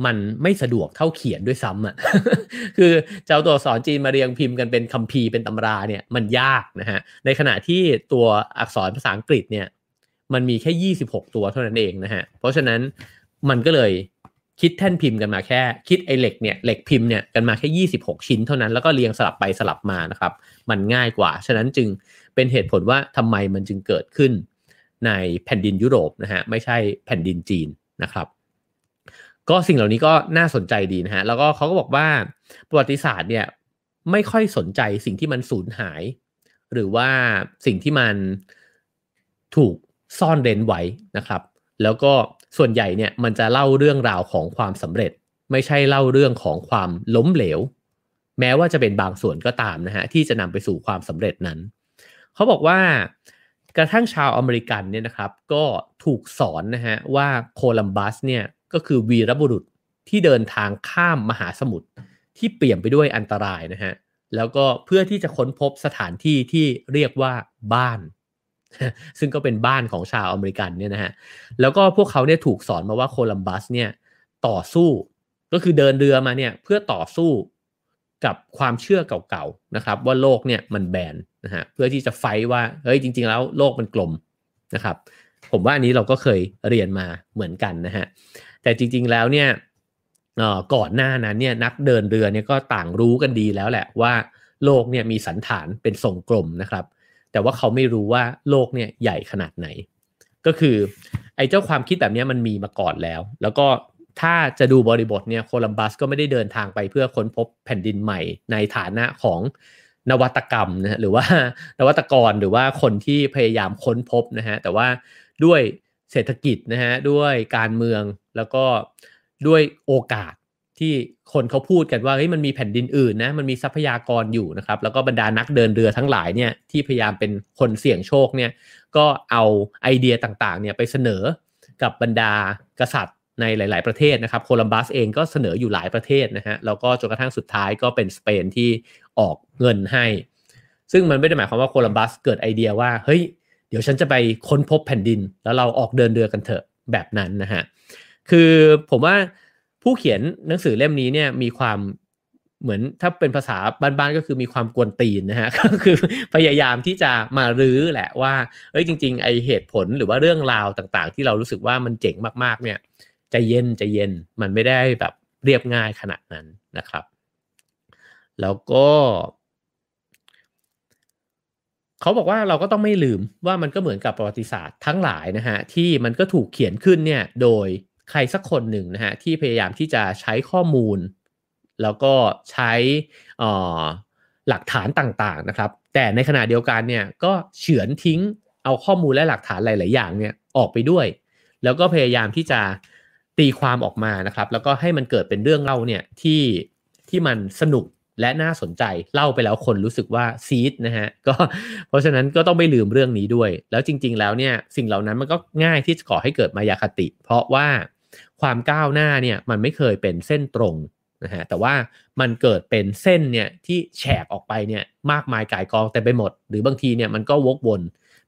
มันไม่สะดวกเท่าเขียนด้วยซ้ำอะ คือจะเอาตัวอักษรจีนมาเรียงพิมพ์กันเป็นคัมภีร์เป็นตำราเนี่ยมันยากนะฮะ ในขณะที่ตัวอักษรภาษาอังกฤษเนี่ยมันมีแค่ 26 ตัวเท่านั้นเองนะฮะ เพราะฉะนั้นมันก็เลยคิดแท่นพิมพ์กันมาแค่คิดไอเหล็กเนี่ยเหล็กพิมพ์เนี่ยกันมาแค่ 26 ชิ้นเท่านั้นแล้วก็เรียงสลับไปสลับมานะครับ มันง่ายกว่า ฉะนั้นจึงเป็นเหตุผลว่าทำไมมันจึงเกิดขึ้นในแผ่นดินยุโรปนะฮะไม่ใช่แผ่นดินจีนนะครับ ก็สิ่งเหล่านี้ก็น่าสนใจดีนะฮะ แล้วก็เขาก็บอกว่าประวัติศาสตร์เนี่ยไม่ค่อยสนใจสิ่งที่มันสูญหาย หรือว่าสิ่งที่มันถูกซ่อนเร้นไว้นะครับ แล้วก็ส่วนใหญ่เนี่ยมันจะเล่าเรื่องราวของความสำเร็จ ไม่ใช่เล่าเรื่องของความล้มเหลว แม้ว่าจะเป็นบางส่วนก็ตามนะฮะที่จะนำไปสู่ความสำเร็จนั้น เขาบอกว่ากระทั่งชาวอเมริกันเนี่ยนะครับ ก็ถูกสอนนะฮะว่าโคลัมบัสเนี่ย ก็คือวีรบุรุษที่เดินทางข้ามมหาสมุทรที่เปี่ยมไปด้วยอันตรายนะฮะแล้วก็เพื่อที่จะค้นพบสถานที่ที่เรียกว่าบ้าน ซึ่งก็เป็นบ้านของชาวอเมริกันเนี่ยนะฮะแล้วก็พวกเขาเนี่ยถูกสอนมาว่าโคลัมบัสเนี่ยต่อสู้ก็คือเดินเรือมาเนี่ยเพื่อต่อสู้กับความเชื่อเก่าๆนะครับ ว่าโลกเนี่ยมันแบนนะฮะเพื่อที่จะไฟว่าเฮ้ยจริง ๆ แล้วโลกมันกลมนะครับ ผมว่าอันนี้เราก็เคยเรียนมาเหมือนกันนะฮะ แต่จริง ๆ แล้วเนี่ยก่อนหน้านั้นเนี่ยนักเดินเรือเนี่ยก็ต่างรู้กันดีแล้วแหละว่าโลกเนี่ยมีสันฐานเป็นทรงกลมนะครับ แต่ว่าเขาไม่รู้ว่าโลกเนี่ยใหญ่ขนาดไหน ก็คือไอ้เจ้าความคิดแบบนี้มันมีมาก่อนแล้ว แล้วก็ถ้าจะดูบริบทเนี่ยโคลัมบัสก็ไม่ได้เดินทางไปเพื่อค้นพบแผ่นดินใหม่ในฐานะของนวัตกรรมนะฮะหรือว่านวัตกรหรือว่าคนที่พยายามค้นพบนะฮะแต่ว่าด้วยเศรษฐกิจนะฮะด้วยการเมือง แล้วก็ด้วยโอกาสที่คนเขาพูดกันว่าเฮ้ยมันมีแผ่นดินอื่นนะมันมีทรัพยากรอยู่นะครับแล้วก็บรรดานักเดินเรือทั้งหลายเนี่ยที่พยายามเป็นคนเสี่ยงโชคเนี่ยก็เอาไอเดียต่างๆเนี่ยไปเสนอกับบรรดากษัตริย์ในหลาย ๆประเทศนะครับโคลัมบัสเองก็เสนออยู่หลายประเทศนะฮะแล้วก็จนกระทั่งสุดท้ายก็เป็นสเปนที่ออกเงินให้ ซึ่งมันไม่ได้หมายความว่าโคลัมบัสเกิดไอเดียว่าเฮ้ยเดี๋ยวฉันจะไปค้นพบแผ่นดิน แล้วเราออกเดินเรือกันเถอะแบบนั้นนะฮะ คือผมว่าผู้เขียนหนังสือเล่มนี้เนี่ยมีความเหมือนถ้าเป็นภาษาบ้านๆก็คือมีความกวนตีนนะฮะก็คือพยายามที่จะมารื้อแหละว่าเอ้ยจริง ๆ ไอเหตุผลหรือว่าเรื่องราวต่างๆ ที่เรารู้สึกว่ามันเจ๋งมากๆ เนี่ยใจเย็นใจเย็นมันไม่ได้แบบเรียบง่ายขนาดนั้นนะครับ แล้วก็เขาบอกว่าเราก็ต้องไม่ลืมว่ามันก็เหมือนกับประวัติศาสตร์ทั้งหลายนะฮะที่มันก็ถูกเขียนขึ้นเนี่ยโดย ใครสักคนหนึ่งนะฮะที่พยายามที่จะใช้ข้อมูล แล้วก็ใช้หลักฐานต่างๆนะครับ แต่ในขณะเดียวกันเนี่ยก็เฉือนทิ้งเอาข้อมูลและหลักฐานหลาย ๆ อย่างเนี่ยออกไปด้วย แล้วก็พยายามที่จะตีความออกมานะครับ แล้วก็ให้มันเกิดเป็นเรื่องเล่าเนี่ยที่ที่มันสนุกและน่าสนใจเล่าไปแล้วคนรู้สึกว่าซีดนะฮะก็เพราะฉะนั้นก็ต้องไม่ลืมเรื่องนี้ด้วย แล้วจริง ๆ แล้วเนี่ยสิ่งเหล่านั้นมันก็ง่ายที่จะก่อให้เกิดมายาคติ เพราะว่า ความก้าวหน้าเนี่ยมันไม่เคยเป็นเส้นตรงนะฮะแต่ว่ามันเกิดเป็นเส้นเนี่ยที่แฉกออกไปเนี่ยมากมายกายกองแต่ไปหมด หรือบางทีเนี่ยมันก็วกวน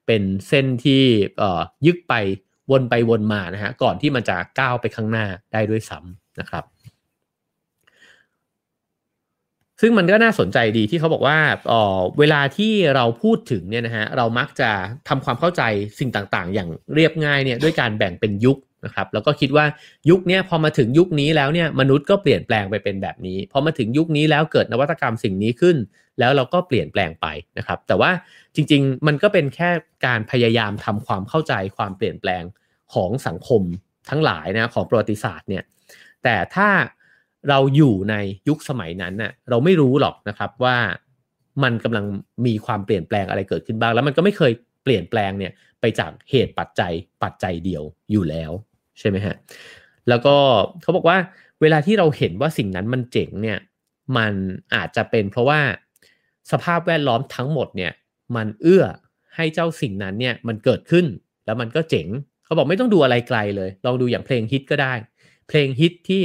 เป็นเส้นที่เอ่อยึกไปวนไปวนมานะฮะก่อนที่มันจะก้าวไปข้างหน้าได้ด้วยซ้ำนะครับ ซึ่งมันก็น่าสนใจดีที่เขาบอกว่าเออเวลาที่เราพูดถึงเนี่ยนะฮะเรามักจะทำความเข้าใจสิ่งต่างๆ อย่างเรียบง่ายเนี่ยด้วยการแบ่งเป็นยุค นะครับแล้วก็คิดว่ายุคนี้พอมาถึงยุคนี้แล้วเนี่ยมนุษย์ก็เปลี่ยนแปลงไปเป็นแบบนี้พอมาถึงยุคนี้แล้วเกิดนวัตกรรมสิ่งนี้ขึ้น แล้วเราก็เปลี่ยนแปลงไปนะครับ แต่ว่าจริง ๆ มันก็เป็นแค่การพยายามทำความเข้าใจความเปลี่ยนแปลงของสังคมทั้งหลายนะของประวัติศาสตร์เนี่ยแต่ถ้าเราอยู่ในยุคสมัยนั้นน่ะเราไม่รู้หรอกนะครับว่ามันกำลังมีความเปลี่ยนแปลงอะไรเกิดขึ้นบ้าง แล้วมันก็ไม่เคยเปลี่ยนแปลงเนี่ยไปจากเหตุปัจจัยปัจจัยเดียวอยู่แล้ว ใช่ไหมฮะ แล้วก็เขาบอกว่าเวลาที่เราเห็นว่าสิ่งนั้นมันเจ๋งเนี่ย มันอาจจะเป็นเพราะว่าสภาพแวดล้อมทั้งหมดเนี่ย มันเอื้อให้เจ้าสิ่งนั้นเนี่ยมันเกิดขึ้นแล้วมันก็เจ๋ง เขาบอกไม่ต้องดูอะไรไกลเลย ลองดูอย่างเพลงฮิตก็ได้ เพลงฮิตที่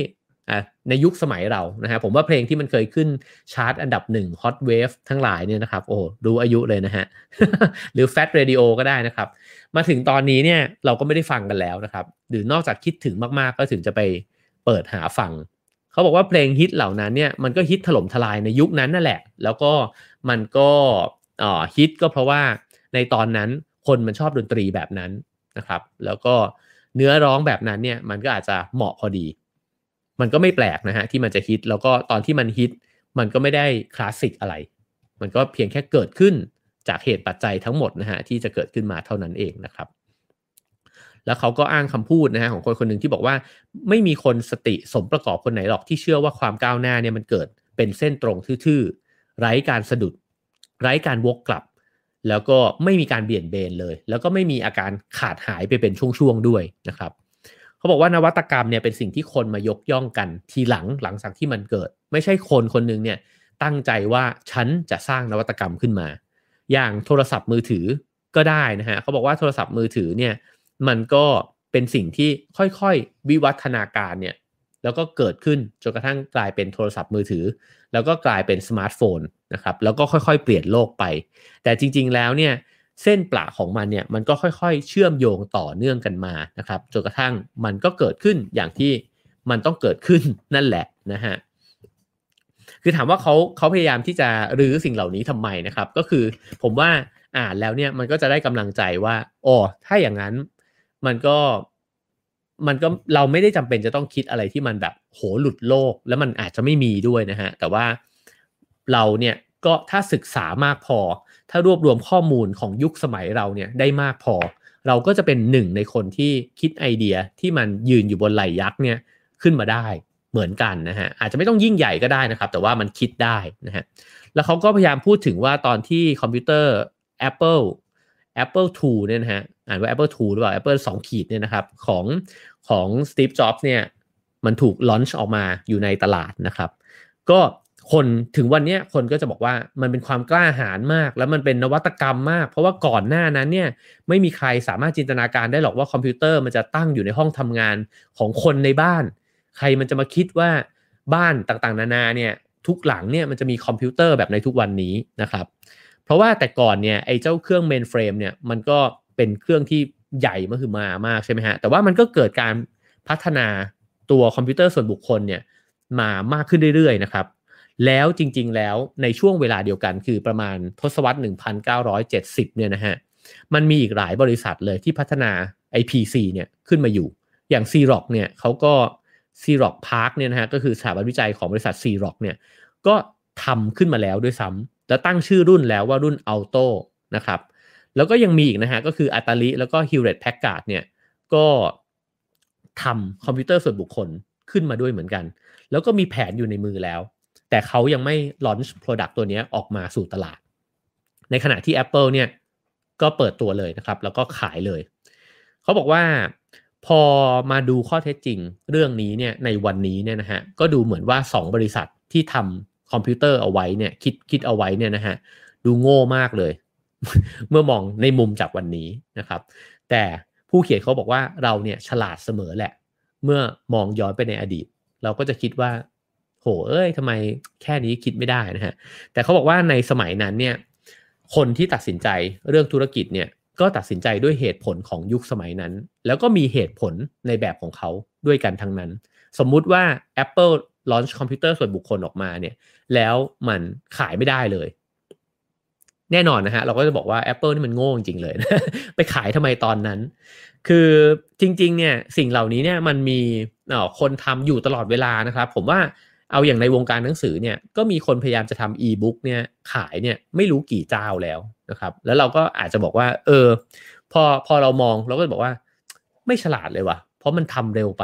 ในยุคสมัยเรานะฮะผมว่าเพลงที่มันเคยขึ้นชาร์ตอันดับหนึ่ง Hot Wave ทั้งหลายเนี่ยนะครับ โอ้รู้อายุเลยนะฮะ หรือ Fat Radio ก็ได้นะครับ มาถึงตอนนี้เนี่ยเราก็ไม่ได้ฟังกันแล้วนะครับ หรือนอกจากคิดถึงมากๆ ก็ถึงจะไปเปิดหาฟัง เขาบอกว่าเพลงฮิตเหล่านั้นเนี่ยมันก็ฮิตถล่มทลายในยุคนั้นนั่นแหละ แล้วก็มันก็ฮิตก็เพราะว่าในตอนนั้นคนมันชอบดนตรีแบบนั้นนะครับ แล้วก็เนื้อร้องแบบนั้นเนี่ยมันก็อาจจะเหมาะพอดี มันก็ไม่แปลกนะฮะที่มันจะฮิตแล้วก็ตอนที่มันฮิตมันก็ไม่ได้คลาสสิกอะไร มันก็เพียงแค่เกิดขึ้นจากเหตุปัจจัยทั้งหมดนะฮะที่จะเกิดขึ้นมาเท่านั้นเองนะครับ แล้วเขาก็อ้างคำพูดนะฮะของคนคนหนึ่งที่บอกว่า ไม่มีคนสติสมประกอบคนไหนหรอกที่เชื่อว่าความก้าวหน้าเนี่ยมันเกิดเป็นเส้นตรงทื่อๆไร้การสะดุด ไร้การวกกลับ แล้วก็ไม่มีการเบี่ยนเบนเลย แล้วก็ไม่มีอาการขาดหายไปเป็นช่วงๆด้วยนะครับ เขาบอกว่านวัตกรรมเนี่ยเป็นสิ่งที่คนมายกย่องกันทีหลังหลังจากที่มันเกิด ไม่ใช่คนคนหนึ่งเนี่ยตั้งใจว่าฉันจะสร้างนวัตกรรมขึ้นมา อย่างโทรศัพท์มือถือก็ได้นะฮะเขาบอกว่าโทรศัพท์มือถือเนี่ยมันก็เป็นสิ่งที่ค่อยๆวิวัฒนาการเนี่ยแล้วก็เกิดขึ้นจนกระทั่งกลายเป็นโทรศัพท์มือถือ แล้วก็กลายเป็นสมาร์ทโฟนนะครับแล้วก็ค่อยๆ เปลี่ยนโลกไป แต่จริง ๆแล้วเนี่ย เส้นปลาของมันเนี่ยมันก็ค่อยๆ เชื่อมโยงต่อเนื่องกันมานะครับจนกระทั่งมันก็เกิดขึ้นอย่างที่มันต้องเกิดขึ้นนั่นแหละนะฮะคือถามว่าเขาเขาพยายามที่จะรื้อสิ่งเหล่านี้ทำไมนะครับ ก็คือผมว่าอ่านแล้วเนี่ยมันก็จะได้กำลังใจว่าอ๋อถ้าอย่างนั้นมันก็มันก็เราไม่ได้จำเป็นจะต้องคิดอะไรที่มันแบบโหหลุดโลก แล้วมันอาจจะไม่มีด้วยนะฮะแต่ว่าเราเนี่ยก็ถ้าศึกษามากพอ ถ้ารวบรวมข้อมูลของยุคสมัยเราเนี่ยได้มากพอ เราก็จะเป็นหนึ่งในคนที่คิดไอเดียที่มันยืนอยู่บนไหลยักษ์เนี่ยขึ้นมาได้เหมือนกันนะฮะอาจจะไม่ต้องยิ่งใหญ่ก็ได้นะครับ แต่ว่ามันคิดได้นะฮะแล้วเขาก็พยายามพูดถึงว่าตอนที่คอมพิวเตอร์ Apple Apple II เนี่ยนะฮะอ่านว่า Apple II หรือเปล่า Apple 2ขีดเนี่ยนะครับของของ Steve Jobs เนี่ยมันถูกลอนช์ออกมาอยู่ในตลาดนะครับ ก็ คนถึงวันนี้คนก็จะบอกว่ามันเป็นความกล้าหาญมาก แล้วมันเป็นนวัตกรรมมาก เพราะว่าก่อนหน้านั้นเนี่ยไม่มีใครสามารถจินตนาการได้หรอกว่าคอมพิวเตอร์มันจะตั้งอยู่ในห้องทำงานของคนในบ้าน ใครมันจะมาคิดว่าบ้านต่างๆ นานาเนี่ยทุกหลังเนี่ยมันจะมีคอมพิวเตอร์แบบในทุกวันนี้นะครับ เพราะว่าแต่ก่อนเนี่ยไอ้เจ้าเครื่อง mainframe เนี่ยมันก็เป็นเครื่องที่ใหญ่มาคือมามากใช่ไหมฮะแต่ว่ามันก็เกิดการพัฒนาตัวคอมพิวเตอร์ส่วนบุคคลเนี่ยมามากขึ้นเรื่อยๆนะครับ แล้วจริง ๆ แล้วในช่วงเวลาเดียวกันคือประมาณทศวรรษ 1970 เนี่ยนะฮะ มันมีอีกหลายบริษัทเลยที่พัฒนา ไอ้ PC เนี่ยขึ้นมาอยู่ อย่าง Xerox เนี่ยเขาก็ c r o c Park เนี่ยนะฮะก็คือสถาบันวิจัยของบริษัท Xerox เนี่ยก็ทำขึ้นมาแล้วด้วยซ้ำแล้วตั้งชื่อรุ่นแล้วว่ารุ่น Auto นะครับ แล้วก็ยังมีอีกนะฮะก็คือ Atari แล้วก็ Hewlett Packard เนี่ยก็ทำคอมพิวเตอร์ส่วนบุคคลขึ้นมาด้วยเหมือนกัน แล้วก็มีแผนอยู่ในมือแล้ว แต่เขายังไม่ลอนช์ Product ตัวนี้ออกมาสู่ตลาด ในขณะที่ Apple เนี่ยก็เปิดตัวเลยนะครับ แล้วก็ขายเลย เขาบอกว่าพอมาดูข้อเท็จจริงเรื่องนี้เนี่ยในวันนี้เนี่ยนะฮะก็ดูเหมือนว่า 2 บริษัทที่ทำคอมพิวเตอร์เอาไว้เนี่ยคิดคิดเอาไว้เนี่ยนะฮะดูโง่มากเลย เมื่อมองในมุมจากวันนี้นะครับ แต่ผู้เขียนเขาบอกว่าเราเนี่ยฉลาดเสมอแหละ เมื่อมองย้อนไปในอดีต เราก็จะคิดว่า โหเอ้ยทำไมแค่นี้คิดไม่ได้นะฮะแต่เขาบอกว่าในสมัยนั้นเนี่ยคนที่ตัดสินใจเรื่องธุรกิจเนี่ยก็ตัดสินใจด้วยเหตุผลของยุคสมัยนั้น แล้วก็มีเหตุผลในแบบของเขาด้วยกันทั้งนั้น สมมุติว่า Apple launch คอมพิวเตอร์ส่วนบุคคลออกมาเนี่ยแล้วมันขายไม่ได้เลย แน่นอนนะฮะ เราก็จะบอกว่า Apple นี่มันโง่จริงเลยนะไปขายทำไมตอนนั้น คือจริง ๆ เนี่ยสิ่งเหล่านี้เนี่ยมันมีคนทำอยู่ตลอดเวลานะครับ ผมว่า เอาอย่างในวงการหนังสือเนี่ยก็มีคนพยายามจะทำอีบุ๊กเนี่ยขายเนี่ยไม่รู้กี่เจ้าแล้วนะครับ แล้วเราก็อาจจะบอกว่า เออ พอพอเรามองเราก็บอกว่า ไม่ฉลาดเลยว่ะ เพราะมันทำเร็วไป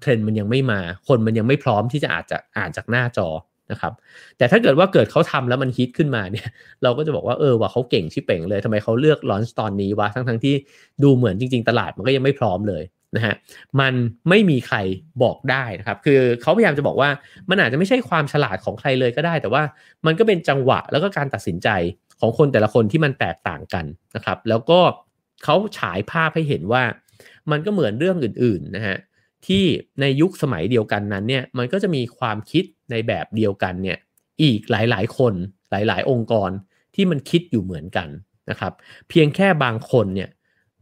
เทรนด์มันยังไม่มา คนมันยังไม่พร้อมที่จะอาจจะอ่านจากหน้าจอนะครับ แต่ถ้าเกิดว่าเกิดเขาทำแล้วมันฮิตขึ้นมาเนี่ย เราก็จะบอกว่าเออว่าเขาเก่งชิเป่งเลยทำไมเขาเลือกลอนส์ตอนนี้วะทั้งทั้งที่ดูเหมือนจริง ๆ ตลาดมันก็ยังไม่พร้อมเลย นะฮะมันไม่มีใครบอกได้นะครับ คือเขาพยายามจะบอกว่ามันอาจจะไม่ใช่ความฉลาดของใครเลยก็ได้ แต่ว่ามันก็เป็นจังหวะแล้วก็การตัดสินใจของคนแต่ละคนที่มันแตกต่างกันนะครับ แล้วก็เขาฉายภาพให้เห็นว่า มันก็เหมือนเรื่องอื่นๆนะฮะที่ในยุคสมัยเดียวกันนั้นเนี่ยมันก็จะมีความคิดในแบบเดียวกันเนี่ยอีกหลายๆ คนหลายๆ องค์กรที่มันคิดอยู่เหมือนกันนะครับ เพียงแค่บางคนเนี่ย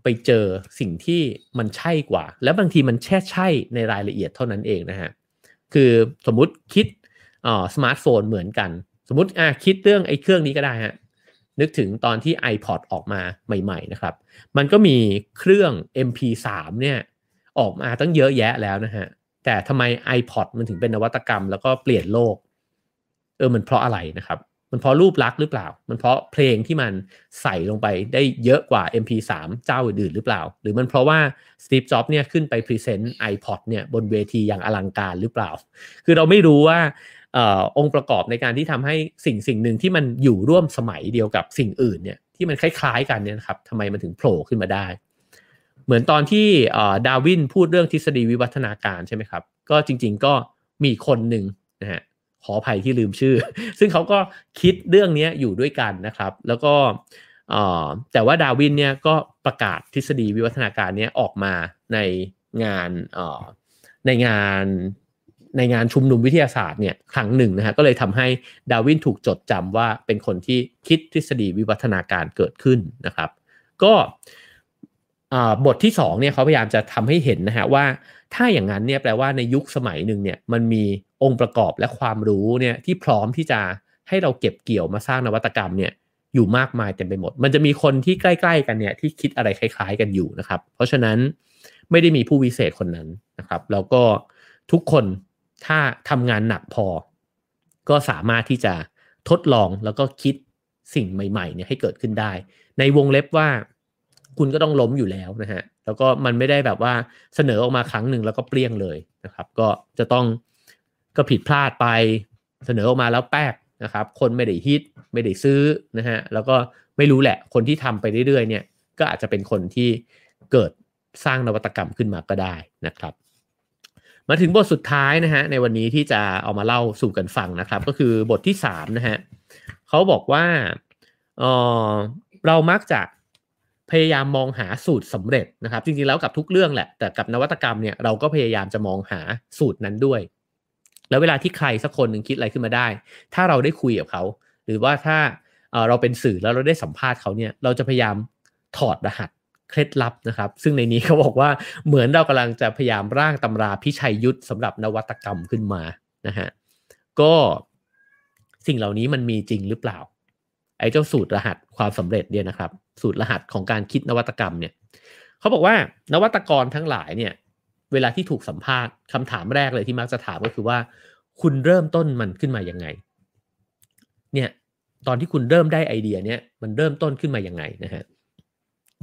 ไปเจอสิ่งที่มันใช่กว่า แล้วบางทีมันแช่ใช่ในรายละเอียดเท่านั้นเองนะฮะคือสมมุติคิดอ่อสมาร์ทโฟนเหมือนกัน สมมติอะคิดเรื่องไอ้เครื่องนี้ก็ได้ฮะนึกถึงตอนที่ iPod ออกมาใหม่ ๆ นะครับ มันก็มีเครื่อง MP3 เนี่ยออกมาตั้งเยอะแยะแล้วนะฮะ แต่ทำไม iPod มันถึงเป็นนวัตกรรมแล้วก็เปลี่ยนโลก เออมันเพราะอะไรนะครับ มันเพราะรูปลักษณ์หรือเปล่า มันเพราะเพลงที่มันใส่ลงไปได้เยอะกว่า MP3 เจ้าอื่นๆหรือเปล่า หรือมันเพราะว่าสตีฟจ็อบเนี่ยขึ้นไปพรีเซนต์ iPod เนี่ยบนเวทีอย่างอลังการหรือเปล่า คือเราไม่รู้ว่าอองค์ประกอบในการที่ทำให้สิ่งสิ่งหนึ่งที่มันอยู่ร่วมสมัยเดียวกับสิ่งอื่นเนี่ยที่มันคล้ายๆกันเนี่ยครับทำไมมันถึงโผล่ขึ้นมาได้ เหมือนตอนที่ดาวินพูดเรื่องทฤษฎีวิวัฒนาการใช่ไหมครับ ก็จริง ๆ ก็มีคนหนึ่งนะฮะ ขออภัยที่ลืมชื่อ ซึ่งเขาก็คิดเรื่องนี้อยู่ด้วยกันนะครับ แล้วก็แต่ว่าดาวินเนี่ยก็ประกาศทฤษฎีวิวัฒนาการนี้ออกมาในงานในงานในงานชุมนุมวิทยาศาสตร์เนี่ยครั้งหนึ่งนะฮะก็เลยทำให้ดาวินถูกจดจำว่าเป็นคนที่คิดทฤษฎีวิวัฒนาการเกิดขึ้นนะครับ ก็บทที่2เนี่ยเขาพยายามจะทำให้เห็นนะฮะว่า ถ้าอย่างนั้นเนี่ยแปลว่าในยุคสมัยหนึ่งเนี่ยมันมีองค์ประกอบและความรู้เนี่ยที่พร้อมที่จะให้เราเก็บเกี่ยวมาสร้างนวัตกรรมเนี่ยอยู่มากมายเต็มไปหมด มันจะมีคนที่ใกล้ ๆ กันเนี่ยที่คิดอะไรคล้าย ๆ กันอยู่นะครับ เพราะฉะนั้นไม่ได้มีผู้วิเศษคนนั้นนะครับ แล้วก็ทุกคนถ้าทำงานหนักพอ ก็สามารถที่จะทดลองแล้วก็คิดสิ่งใหม่ๆเนี่ยให้เกิดขึ้นได้ ในวงเล็บว่า คุณก็ต้องล้มอยู่แล้วนะฮะแล้วก็มันไม่ได้แบบว่าเสนอออกมาครั้งหนึ่งแล้วก็เปลี่ยงเลยนะครับ ก็จะต้องก็ผิดพลาดไปเสนอออกมาแล้วแป๊กนะครับ คนไม่ได้ฮิตไม่ได้ซื้อนะฮะแล้วก็ไม่รู้แหละ คนที่ทำไปเรื่อยๆเนี่ยก็อาจจะเป็นคนที่เกิดสร้างนวัตกรรมขึ้นมาก็ได้นะครับ มาถึงบทสุดท้ายนะฮะในวันนี้ที่จะเอามาเล่าสู่กันฟังนะครับ ก็คือบทที่3นะฮะเขาบอกว่าเออเรามักจะ พยายามมองหาสูตรสำเร็จนะครับ จริงๆแล้วกับทุกเรื่องแหละ แต่กับนวัตกรรมเนี่ยเราก็พยายามจะมองหาสูตรนั้นด้วย แล้วเวลาที่ใครสักคนหนึ่งคิดอะไรขึ้นมาได้ ถ้าเราได้คุยกับเขา หรือว่าถ้าเราเป็นสื่อแล้วเราได้สัมภาษณ์เขาเนี่ยเราจะพยายามถอดรหัสเคล็ดลับนะครับ ซึ่งในนี้เขาบอกว่าเหมือนเรากำลังจะพยายามร่างตำราพิชัยยุทธสำหรับนวัตกรรมขึ้นมานะฮะก็สิ่งเหล่านี้มันมีจริงหรือเปล่า ไอ้เจ้าสูตรรหัสความสำเร็จเนี่ยนะครับ สูตรรหัสของการคิดนวัตกรรมเนี่ยเขาบอกว่านวัตกรทั้งหลายเนี่ย เวลาที่ถูกสัมภาษณ์คำถามแรกเลยที่มักจะถามก็คือว่า คุณเริ่มต้นมันขึ้นมายังไง เนี่ย ตอนที่คุณเริ่มได้ไอเดียเนี่ยมันเริ่มต้นขึ้นมายังไงนะฮะ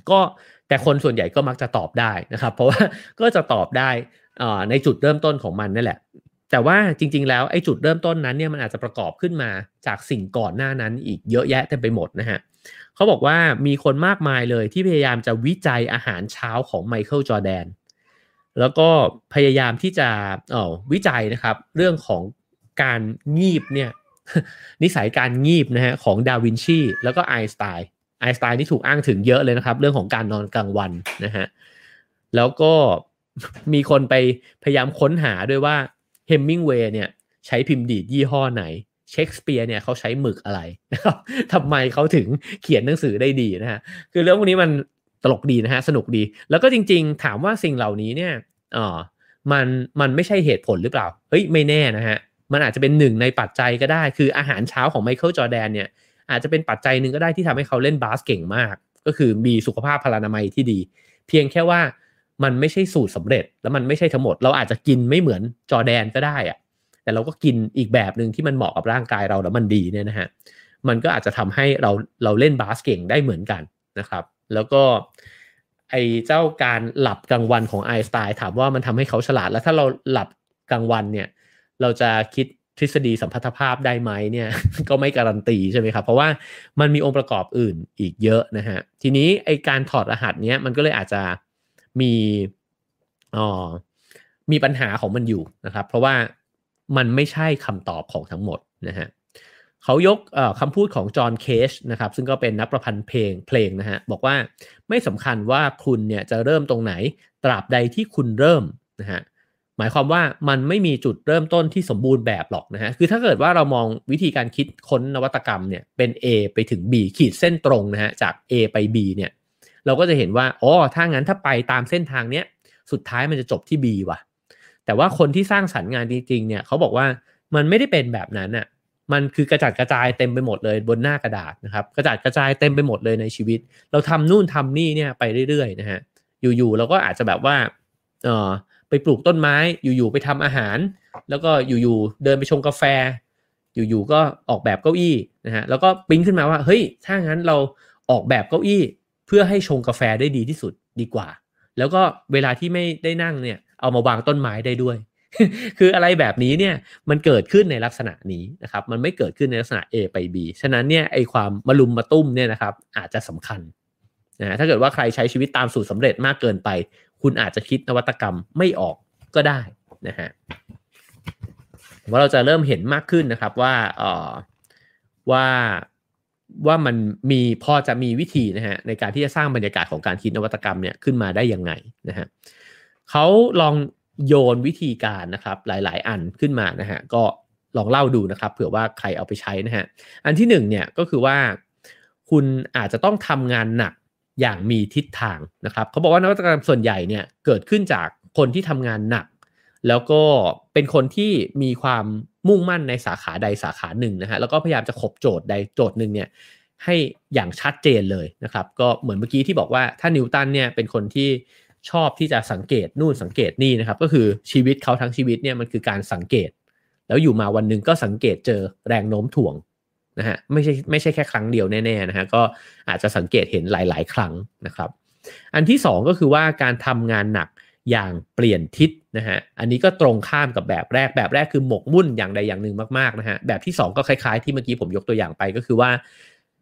ก็แต่คนส่วนใหญ่ก็มักจะตอบได้นะครับ เพราะว่าก็จะตอบได้ในจุดเริ่มต้นของมันนั่นแหละ แต่ว่าจริง ๆ แล้วไอ้จุดเริ่มต้นนั้นเนี่ยมันอาจจะประกอบขึ้นมาจากสิ่งก่อนหน้านั้นอีกเยอะแยะเต็มไปหมดนะฮะเขาบอกว่ามีคนมากมายเลยที่พยายามจะวิจัยอาหารเช้าของไมเคิลจอร์แดนแล้วก็พยายามที่จะเออวิจัยนะครับ เรื่องของการงีบเนี่ยนิสัยการงีบนะฮะของดาวินชีแล้วก็ไอน์สไตน์ไอน์สไตน์นี่ถูกอ้างถึงเยอะเลยนะครับ เรื่องของการนอนกลางวันนะฮะแล้วก็มีคนไปพยายามค้นหาด้วยว่า เฮมมิงเวย์เนี่ยใช้พิมพ์ดีดยี่ห้อไหนเชคสเปียร์เนี่ยเขาใช้หมึกอะไรนะครับทำไมเขาถึงเขียนหนังสือได้ดีนะฮะคือเรื่องพวกนี้มันตลกดีนะฮะสนุกดี แล้วก็จริงๆ ถามว่าสิ่งเหล่านี้เนี่ยอ๋อมันมันไม่ใช่เหตุผลหรือเปล่า เฮ้ยไม่แน่นะฮะมันอาจจะเป็นหนึ่งในปัจจัยก็ได้ คืออาหารเช้าของไมเคิลจอแดนเนี่ยอาจจะเป็นปัจจัยหนึ่งก็ได้ที่ทำให้เขาเล่นบาสเก่งมาก ก็คือมีสุขภาพพลานามัยที่ดี เพียงแค่ว่า มันไม่ใช่สูตรสำเร็จ แล้วมันไม่ใช่ทั้งหมด เราอาจจะกินไม่เหมือนจอแดนก็ได้อะแต่เราก็กินอีกแบบหนึ่งที่มันเหมาะกับร่างกายเราแล้วมันดีเนี่ยนะฮะมันก็อาจจะทำให้เราเราเล่นบาสเก่งได้เหมือนกันนะครับ แล้วก็ไอเจ้าการหลับกลางวันของไอสไตล์ถามว่ามันทำให้เขาฉลาด แล้วถ้าเราหลับกลางวันเนี่ย เราจะคิดทฤษฎีสัมพัทธภาพได้ไหมเนี่ย ก็ไม่การันตีใช่ไหมครับ เพราะว่ามันมีองค์ประกอบอื่นอีกเยอะนะฮะทีนี้ไอการถอดรหัสเนี้ยมันก็เลยอาจจะ มีอ๋อมีปัญหาของมันอยู่นะครับ เพราะว่ามันไม่ใช่คำตอบของทั้งหมดนะฮะเขายกคำพูดของจอห์นเคชนะครับซึ่งก็เป็นนักประพันธ์เพลงเพลงนะฮะบอกว่าไม่สำคัญว่าคุณเนี่ยจะเริ่มตรงไหนตราบใดที่คุณเริ่มนะฮะหมายความว่ามันไม่มีจุดเริ่มต้นที่สมบูรณ์แบบหรอกนะฮะคือถ้าเกิดว่าเรามองวิธีการคิดค้นนวัตกรรมเนี่ยเป็น A ไปถึง B ขีดเส้นตรงนะฮะจาก A ไป B เนี่ย เราก็จะเห็นว่าอ๋อถ้างั้นถ้าไปตามเส้นทางเนี้ยสุดท้ายมันจะจบที่ B ว่ะ แต่ว่าคนที่สร้างสรรค์งานจริงๆเนี่ยเขาบอกว่ามันไม่ได้เป็นแบบนั้นอะมันคือกระจัดกระจายเต็มไปหมดเลยบนหน้ากระดาษนะครับกระจัดกระจายเต็มไปหมดเลยในชีวิต เราทำนู่นทำนี่เนี่ยไปเรื่อยๆนะฮะอยู่ๆเราก็อาจจะแบบว่าเออไปปลูกต้นไม้อยู่ๆไปทำอาหาร แล้วก็อยู่ๆเดินไปชงกาแฟ อยู่ๆก็ออกแบบเก้าอี้นะฮะแล้วก็ปิ้งขึ้นมาว่าเฮ้ยถ้างั้นเราออกแบบเก้าอี้ เพื่อให้ชงกาแฟได้ดีที่สุดดีกว่า แล้วก็เวลาที่ไม่ได้นั่งเนี่ย เอามาวางต้นไม้ได้ด้วย คืออะไรแบบนี้เนี่ยมันเกิดขึ้นในลักษณะนี้นะครับ มันไม่เกิดขึ้นในลักษณะ A ไป B ฉะนั้นเนี่ยไอความมาลุมมาตุ้มเนี่ยนะครับ อาจจะสำคัญนะถ้าเกิดว่าใครใช้ชีวิตตามสูตรสาเร็จมากเกินไป คุณอาจจะคิดนวัตกรรมไม่ออกก็ได้นะฮะว่าเราจะเริ่มเห็นมากขึ้นนะครับว่าเออว่า ว่ามันมีพอจะมีวิธีนะฮะในการที่จะสร้างบรรยากาศของการคิดนวัตกรรมเนี่ยขึ้นมาได้ยังไงนะฮะเขาลองโยนวิธีการนะครับหลาย ๆ อันขึ้นมานะฮะก็ลองเล่าดูนะครับเผื่อว่าใครเอาไปใช้นะฮะอันที่หนึ่งเนี่ยก็คือว่าคุณอาจจะต้องทำงานหนักอย่างมีทิศทางนะครับเขาบอกว่านวัตกรรมส่วนใหญ่เนี่ยเกิดขึ้นจากคนที่ทำงานหนัก แล้วก็เป็นคนที่มีความ มุ่งมั่นในสาขาใดสาขาหนึ่งนะฮะแล้วก็พยายามจะขบโจทย์ใดโจทย์หนึ่งเนี่ยให้อย่างชัดเจนเลยนะครับ ก็เหมือนเมื่อกี้ที่บอกว่าถ้านิวตันเนี่ยเป็นคนที่ชอบที่จะสังเกตนู่นสังเกตนี่นะครับ ก็คือชีวิตเขาทั้งชีวิตเนี่ยมันคือการสังเกต แล้วอยู่มาวันหนึ่งก็สังเกตเจอแรงโน้มถ่วงนะฮะไม่ใช่ไม่ใช่แค่ครั้งเดียวแน่ๆนะฮะก็อาจจะสังเกตเห็นหลาย ๆ ครั้งนะครับ อันที่ 2 ก็คือว่าการทำงานหนัก อย่างเปลี่ยนทิศนะฮะ อันนี้ก็ตรงข้ามกับแบบแรก แบบแรกคือหมกมุ่นอย่างใดอย่างหนึ่งมากๆนะฮะ แบบที่ 2 ก็คล้ายๆ ที่เมื่อกี้ผมยกตัวอย่างไปก็คือว่า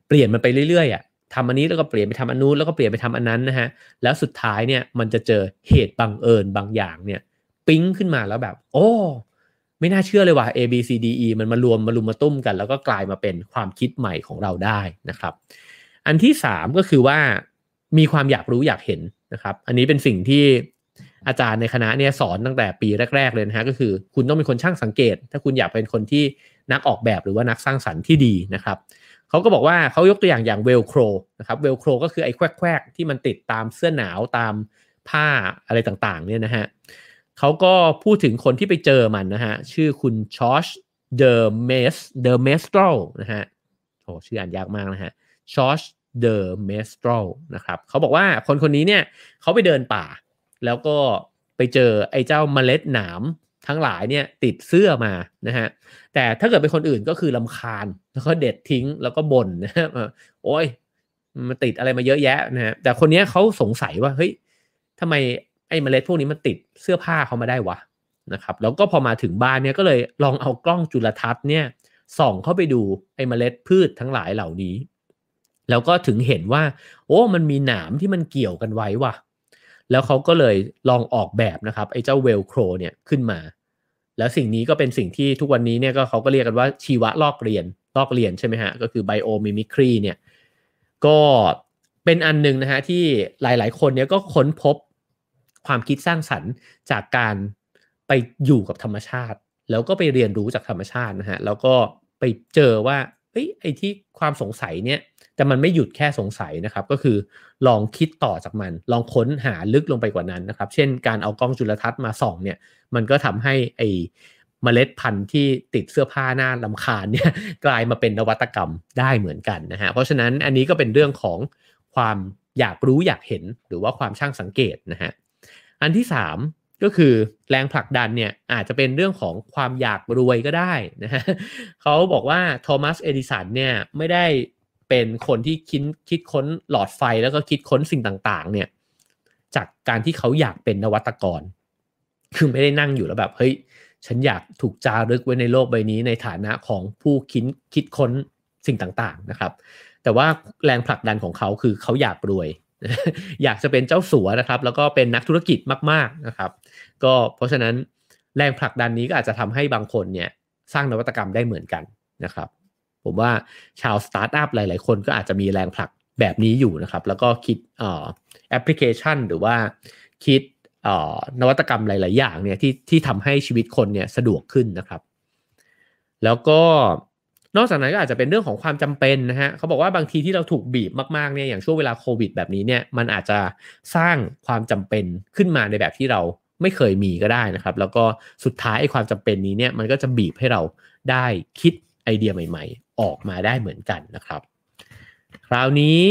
เปลี่ยนมันไปเรื่อยๆอะทำอันนี้แล้วก็เปลี่ยนไปทำอันนู้นแล้วก็เปลี่ยนไปทำอันนั้นนะฮะ แล้วสุดท้ายเนี่ยมันจะเจอเหตุบังเอิญบางอย่างเนี่ยปิ๊งขึ้นมาแล้วแบบ โอ้ไม่น่าเชื่อเลยว่า A B C D E มันมารวมมารุมมาตุ้มกัน แล้วก็กลายมาเป็นความคิดใหม่ของเราได้นะครับ อันที่สามก็คือว่ามีความอยากรู้อยากเห็นนะครับ อันนี้เป็นสิ่งที่ อาจารย์ในคณะเนี่ยสอนตั้งแต่ปีแรก ๆ เลยนะฮะก็คือ คุณต้องเป็นคนช่างสังเกต ถ้าคุณอยากเป็นคนที่นักออกแบบหรือว่านักสร้างสรรค์ที่ดีนะครับเขาก็บอกว่าเขายกตัวอย่างอย่างเวลโครนะครับเวลโครก็คือไอ้แควกๆที่มันติดตามเสื้อหนาวตามผ้าอะไรต่างๆเนี่ยนะฮะเขาก็พูดถึงคนที่ไปเจอมันนะฮะชื่อคุณชอชเดอร์เมสเดอร์เมสโตรนะฮะโอ้ชื่ออ่านยากมากนะฮะจอร์จเดอเมสตราลนะครับเขาบอกว่าคนคนนี้เนี่ยเขาไปเดินป่า แล้วก็ไปเจอไอ้เจ้าเมล็ดหนามทั้งหลายเนี่ยติดเสื้อมานะฮะแต่ถ้าเกิดเป็นคนอื่นก็คือรำคาญ แล้วก็เด็ดทิ้งแล้วก็บ่นนะฮะโอ้ยมันติดอะไรมาเยอะแยะนะฮะแต่คนนี้เขาสงสัยว่าเฮ้ยทำไมไอ้เมล็ดพวกนี้มันติดเสื้อผ้าเขามาได้วะนะครับแล้วก็พอมาถึงบ้านเนี่ยก็เลยลองเอากล้องจุลทรรศน์เนี่ยส่องเข้าไปดูไอ้เมล็ดพืชทั้งหลายเหล่านี้ แล้วก็ถึงเห็นว่า โอ้มันมีหนามที่มันเกี่ยวกันไว้ว่ะ แล้วเขาก็เลยลองออกแบบนะครับไอ้เจ้าเวลโครเนี่ยขึ้นมา แล้วสิ่งนี้ก็เป็นสิ่งที่ทุกวันนี้เนี่ยก็เขาก็เรียกกันว่าชีวะลอกเรียนลอกเรียนใช่ไหมฮะ ก็คือไบโอมิมิครีเนี่ยก็เป็นอันหนึ่งนะฮะที่หลายๆ คนเนี่ยก็ค้นพบความคิดสร้างสรรค์จากการไปอยู่กับธรรมชาติ แล้วก็ไปเรียนรู้จากธรรมชาตินะฮะแล้วก็ไปเจอว่าเฮ้ยไอ้ที่ความสงสัยเนี่ย แต่มันไม่หยุดแค่สงสัยนะครับ ก็คือลองคิดต่อจากมัน ลองค้นหาลึกลงไปกว่านั้นนะครับ เช่นการเอากล้องจุลทรรศน์มาส่องเนี่ย มันก็ทำให้ไอเมล็ดพันธุ์ที่ติดเสื้อผ้าหน้าลำคาญเนี่ยกลายมาเป็นนวัตกรรมได้เหมือนกันนะฮะ เพราะฉะนั้นอันนี้ก็เป็นเรื่องของความอยากรู้อยากเห็นหรือว่าความช่างสังเกตนะฮะ อันที่ 3 ก็คือแรงผลักดันเนี่ยอาจจะเป็นเรื่องของความอยากรวยก็ได้นะฮะเขาบอกว่าโทมัสเอดิสันเนี่ยไม่ได้ เป็นคนที่คิดคิดค้นหลอดไฟแล้วก็คิดค้นสิ่งต่างๆ เนี่ย จากการที่เขาอยากเป็นนวัตกร คือไม่ได้นั่งอยู่แล้วแบบเฮ้ยฉันอยากถูกจารึกไว้ในโลกใบนี้ในฐานะของผู้คิดคิดค้นสิ่งต่างๆนะครับ แต่ว่าแรงผลักดันของเขาคือเขาอยากรวย อยากจะเป็นเจ้าสัวนะครับ แล้วก็เป็นนักธุรกิจมาก ๆนะครับ ก็เพราะฉะนั้นแรงผลักดันนี้ก็อาจจะทำให้บางคนเนี่ยสร้างนวัตกรรมได้เหมือนกันนะครับ ผมว่าชาวสตาร์ทอัพหลาย ๆ คนก็อาจจะมีแรงผลักแบบนี้อยู่นะครับ แล้วก็คิดแอปพลิเคชันหรือว่าคิดนวัตกรรมหลาย ๆ อย่างเนี่ยที่ที่ทำให้ชีวิตคนเนี่ยสะดวกขึ้นนะครับ แล้วก็นอกจากนั้นก็อาจจะเป็นเรื่องของความจำเป็นนะฮะเขาบอกว่าบางทีที่เราถูกบีบมากๆเนี่ยอย่างช่วงเวลาโควิดแบบนี้เนี่ยมันอาจจะสร้างความจำเป็นขึ้นมาในแบบที่เราไม่เคยมีก็ได้นะครับ แล้วก็สุดท้ายไอ้ความจำเป็นนี้เนี่ยมันก็จะบีบให้เราได้คิดไอเดียใหม่ ๆ ออกมาได้เหมือนกันนะครับ คราวนี้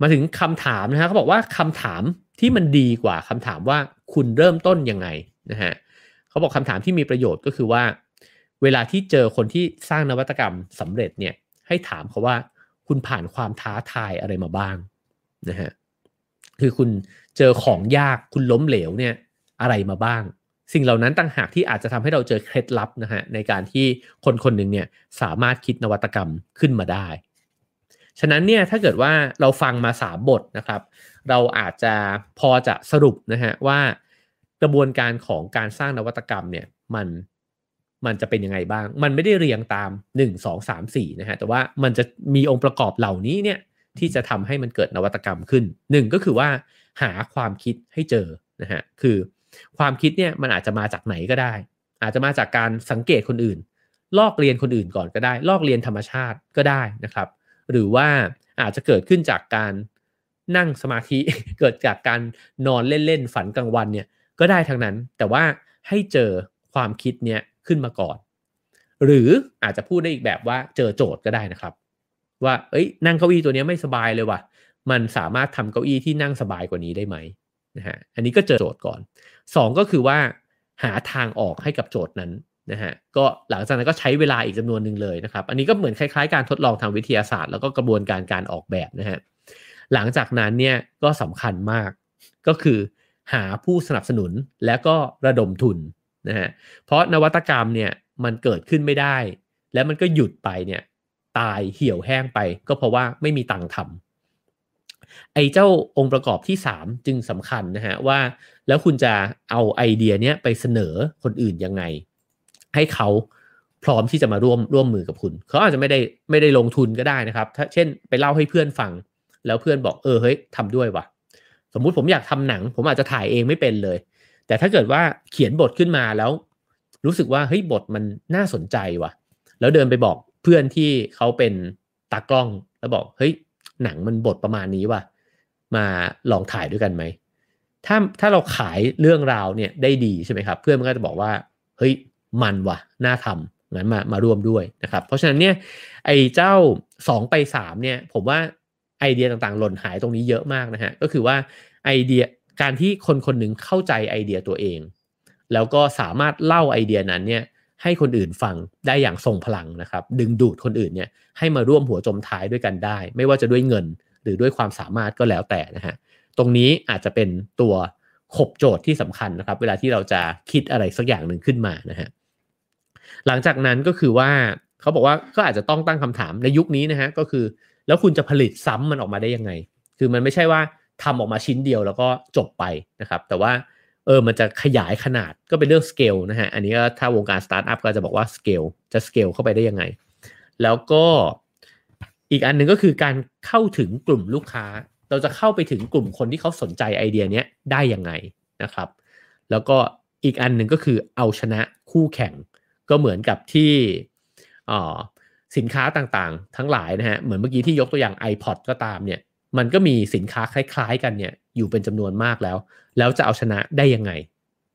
มาถึงคำถามนะฮะเขาบอกว่าคำถามที่มันดีกว่าคำถามว่าคุณเริ่มต้นยังไงนะฮะเขาบอกคำถามที่มีประโยชน์ก็คือว่า เวลาที่เจอคนที่สร้างนวัตกรรมสำเร็จเนี่ยให้ถามเขาว่าคุณผ่านความท้าทายอะไรมาบ้างนะฮะคือคุณเจอของยากคุณล้มเหลวเนี่ยอะไรมาบ้าง สิ่งเหล่านั้นต่างหากที่อาจจะทำให้เราเจอเคล็ดลับนะฮะในการที่คนคนหนึ่งเนี่ยสามารถคิดนวัตกรรมขึ้นมาได้ ฉะนั้นเนี่ยถ้าเกิดว่าเราฟังมาสามบทนะครับ เราอาจจะพอจะสรุปนะฮะว่ากระบวนการของการสร้างนวัตกรรมเนี่ยมันมันจะเป็นยังไงบ้าง มันไม่ได้เรียงตาม 1 2 3 4นะฮะแต่ว่ามันจะมีองค์ประกอบเหล่านี้เนี่ยที่จะทำให้มันเกิดนวัตกรรมขึ้น 1 ก็คือว่าหาความคิดให้เจอนะฮะคือ ความคิดเนี่ยมันอาจจะมาจากไหนก็ได้ อาจจะมาจากการสังเกตคนอื่น ลอกเรียนคนอื่นก่อนก็ได้ ลอกเรียนธรรมชาติก็ได้นะครับ หรือว่าอาจจะเกิดขึ้นจากการนั่งสมาธิเกิดจากการนอนเล่นๆฝันกลางวันเนี่ยก็ได้ทั้งนั้น แต่ว่าให้เจอความคิดเนี่ยขึ้นมาก่อน หรืออาจจะพูดได้อีกแบบว่าเจอโจทย์ก็ได้นะครับ ว่า เอ้ย นั่งเก้าอี้ตัวนี้ไม่สบายเลยว่ะ มันสามารถทำเก้าอี้ที่นั่งสบายกว่านี้ได้ไหมนะฮะ อันนี้ก็เจอโจทย์ก่อน 2ก็คือว่าหาทางออกให้กับโจทย์นั้นนะฮะก็หลังจากนั้นก็ใช้เวลาอีกจำนวนหนึ่งเลยนะครับ อันนี้ก็เหมือนคล้ายๆการทดลองทางวิทยาศาสตร์ แล้วก็กระบวนการการออกแบบนะฮะหลังจากนั้นเนี่ยก็สำคัญมากก็คือหาผู้สนับสนุนและก็ระดมทุนนะฮะเพราะนวัตกรรมเนี่ยมันเกิดขึ้นไม่ได้ แล้วมันก็หยุดไปเนี่ยตายเหี่ยวแห้งไป ก็เพราะว่าไม่มีตังค์ทำ ไอ้เจ้าองค์ประกอบที่ 3 จึงสำคัญนะฮะว่า แล้วคุณจะเอาไอเดียเนี้ยไปเสนอคนอื่นยังไง ให้เขาพร้อมที่จะมาร่วมร่วมมือกับคุณ เขาอาจจะไม่ได้ไม่ได้ลงทุนก็ได้นะครับ ถ้าเช่นไปเล่าให้เพื่อนฟัง แล้วเพื่อนบอกเออเฮ้ยทำด้วยวะสมมุติผมอยากทำหนัง ผมอาจจะถ่ายเองไม่เป็นเลย แต่ถ้าเกิดว่าเขียนบทขึ้นมาแล้ว รู้สึกว่าเฮ้ยบทมันน่าสนใจว่ะ แล้วเดินไปบอกเพื่อนที่เขาเป็นตากล้องแล้วบอกเฮ้ย หนังมันบทประมาณนี้ว่ะมาลองถ่ายด้วยกันไหมถ้าถ้าเราขายเรื่องราวเนี่ยได้ดีใช่ไหมครับเพื่อนมันก็จะบอกว่าเฮ้ยมันว่ะน่าทำงั้นมามาร่วมด้วยนะครับ เพราะฉะนั้นเนี่ยไอ้เจ้า 2 ไป 3เนี่ยผมว่าไอเดียต่างๆ หล่นหายตรงนี้เยอะมากนะฮะก็คือว่าไอเดียการที่คนคนหนึ่งเข้าใจไอเดียตัวเอง แล้วก็สามารถเล่าไอเดียนั้นเนี่ย ให้คนอื่นฟังได้อย่างทรงพลังนะครับ ดึงดูดคนอื่นเนี่ยให้มาร่วมหัวจมท้ายด้วยกันได้ ไม่ว่าจะด้วยเงินหรือด้วยความสามารถก็แล้วแต่นะฮะตรงนี้อาจจะเป็นตัวขบโจทย์ที่สำคัญนะครับ เวลาที่เราจะคิดอะไรสักอย่างหนึ่งขึ้นมานะฮะหลังจากนั้นก็คือว่าเขาบอกว่าก็อาจจะต้องตั้งคำถามในยุคนี้นะฮะก็คือ แล้วคุณจะผลิตซ้ำมันออกมาได้ยังไง คือมันไม่ใช่ว่าทำออกมาชิ้นเดียวแล้วก็จบไปนะครับ แต่ว่า เออมันจะขยายขนาดก็เป็นเรื่องสเกลนะฮะ อันนี้ก็ถ้าวงการสตาร์ทอัพก็จะบอกว่าสเกลจะสเกลเข้าไปได้ยังไง แล้วก็อีกอันหนึ่งก็คือการเข้าถึงกลุ่มลูกค้า เราจะเข้าไปถึงกลุ่มคนที่เขาสนใจไอเดียนี้ได้ยังไงนะครับ แล้วก็อีกอันหนึ่งก็คือเอาชนะคู่แข่งก็เหมือนกับที่สินค้าต่างๆ ทั้งหลายนะฮะ เหมือนเมื่อกี้ที่ยกตัวอย่าง iPod ก็ตามเนี่ย มันก็มีสินค้าคล้าย ๆ กันเนี่ย อยู่เป็นจำนวนมากแล้ว แล้วจะเอาชนะได้ยังไง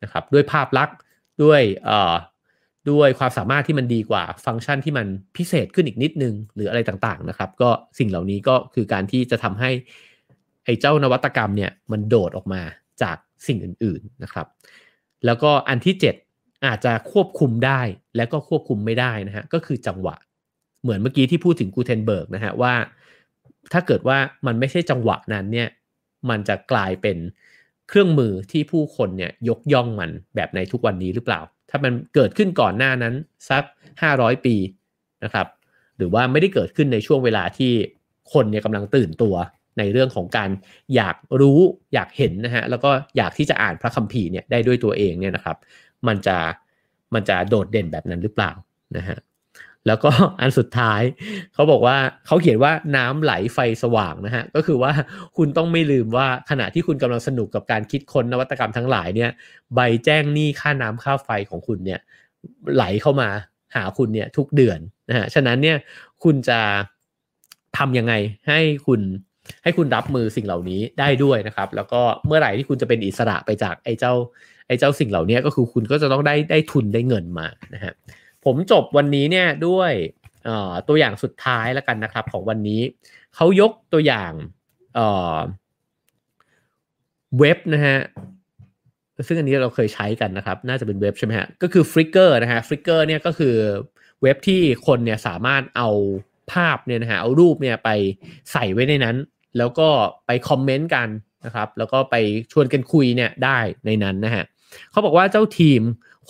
นะครับด้วยภาพลักษณ์ด้วยเอ่อด้วยความสามารถที่มันดีกว่าฟังก์ชันที่มันพิเศษขึ้นอีกนิดนึง หรืออะไรต่างๆนะครับ ก็สิ่งเหล่านี้ก็คือการที่จะทำให้ไอ้เจ้านวัตกรรมเนี่ยมันโดดออกมาจากสิ่งอื่นๆนะครับ แล้วก็อันที่ 7 อาจจะควบคุมได้และก็ควบคุมไม่ได้นะฮะก็คือจังหวะ เหมือนเมื่อกี้ที่พูดถึงกูเทนเบิร์กนะฮะว่า ถ้าเกิดว่ามันไม่ใช่จังหวะนั้นเนี่ย มันจะกลายเป็นเครื่องมือที่ผู้คนเนี่ยยกย่องมันแบบในทุกวันนี้หรือเปล่า ถ้ามันเกิดขึ้นก่อนหน้านั้นสัก 500 ปีนะครับ หรือว่าไม่ได้เกิดขึ้นในช่วงเวลาที่คนเนี่ยกำลังตื่นตัวในเรื่องของการอยากรู้อยากเห็นนะฮะแล้วก็อยากที่จะอ่านพระคัมภีร์เนี่ยได้ด้วยตัวเองเนี่ยนะครับ มันจะมันจะโดดเด่นแบบนั้นหรือเปล่านะฮะ แล้วก็อันสุดท้ายเขาบอกว่าเขาเขียนว่าน้ำไหลไฟสว่างนะฮะก็คือว่าคุณต้องไม่ลืมว่าขณะที่คุณกำลังสนุกกับการคิดค้นนวัตกรรมทั้งหลายเนี่ย ใบแจ้งหนี้ค่าน้ำค่าไฟของคุณเนี่ยไหลเข้ามาหาคุณเนี่ยทุกเดือนนะฮะฉะนั้นเนี่ยคุณจะทำยังไงให้คุณให้คุณรับมือสิ่งเหล่านี้ได้ด้วยนะครับ แล้วก็เมื่อไหร่ที่คุณจะเป็นอิสระไปจากไอ้เจ้าไอ้เจ้าสิ่งเหล่านี้ก็คือคุณก็จะต้องได้ได้ทุนได้เงินมานะฮะ ผมจบวันนี้เนี่ยด้วยตัวอย่างสุดท้ายแล้วกันนะครับ ของวันนี้เขายกตัวอย่างเว็บนะฮะซึ่งอันนี้เราเคยใช้กันนะครับ น่าจะเป็นเว็บใช่ไหมฮะก็คือ Flickr นะฮะ Flickr เนี่ยก็คือเว็บที่คนเนี่ยสามารถเอาภาพเนี่ยนะฮะเอารูปเนี่ยไปใส่ไว้ในนั้น แล้วก็ไปคอมเมนต์กันนะครับ แล้วก็ไปชวนกันคุยเนี่ยได้ในนั้นนะฮะเขาบอกว่าเจ้าทีม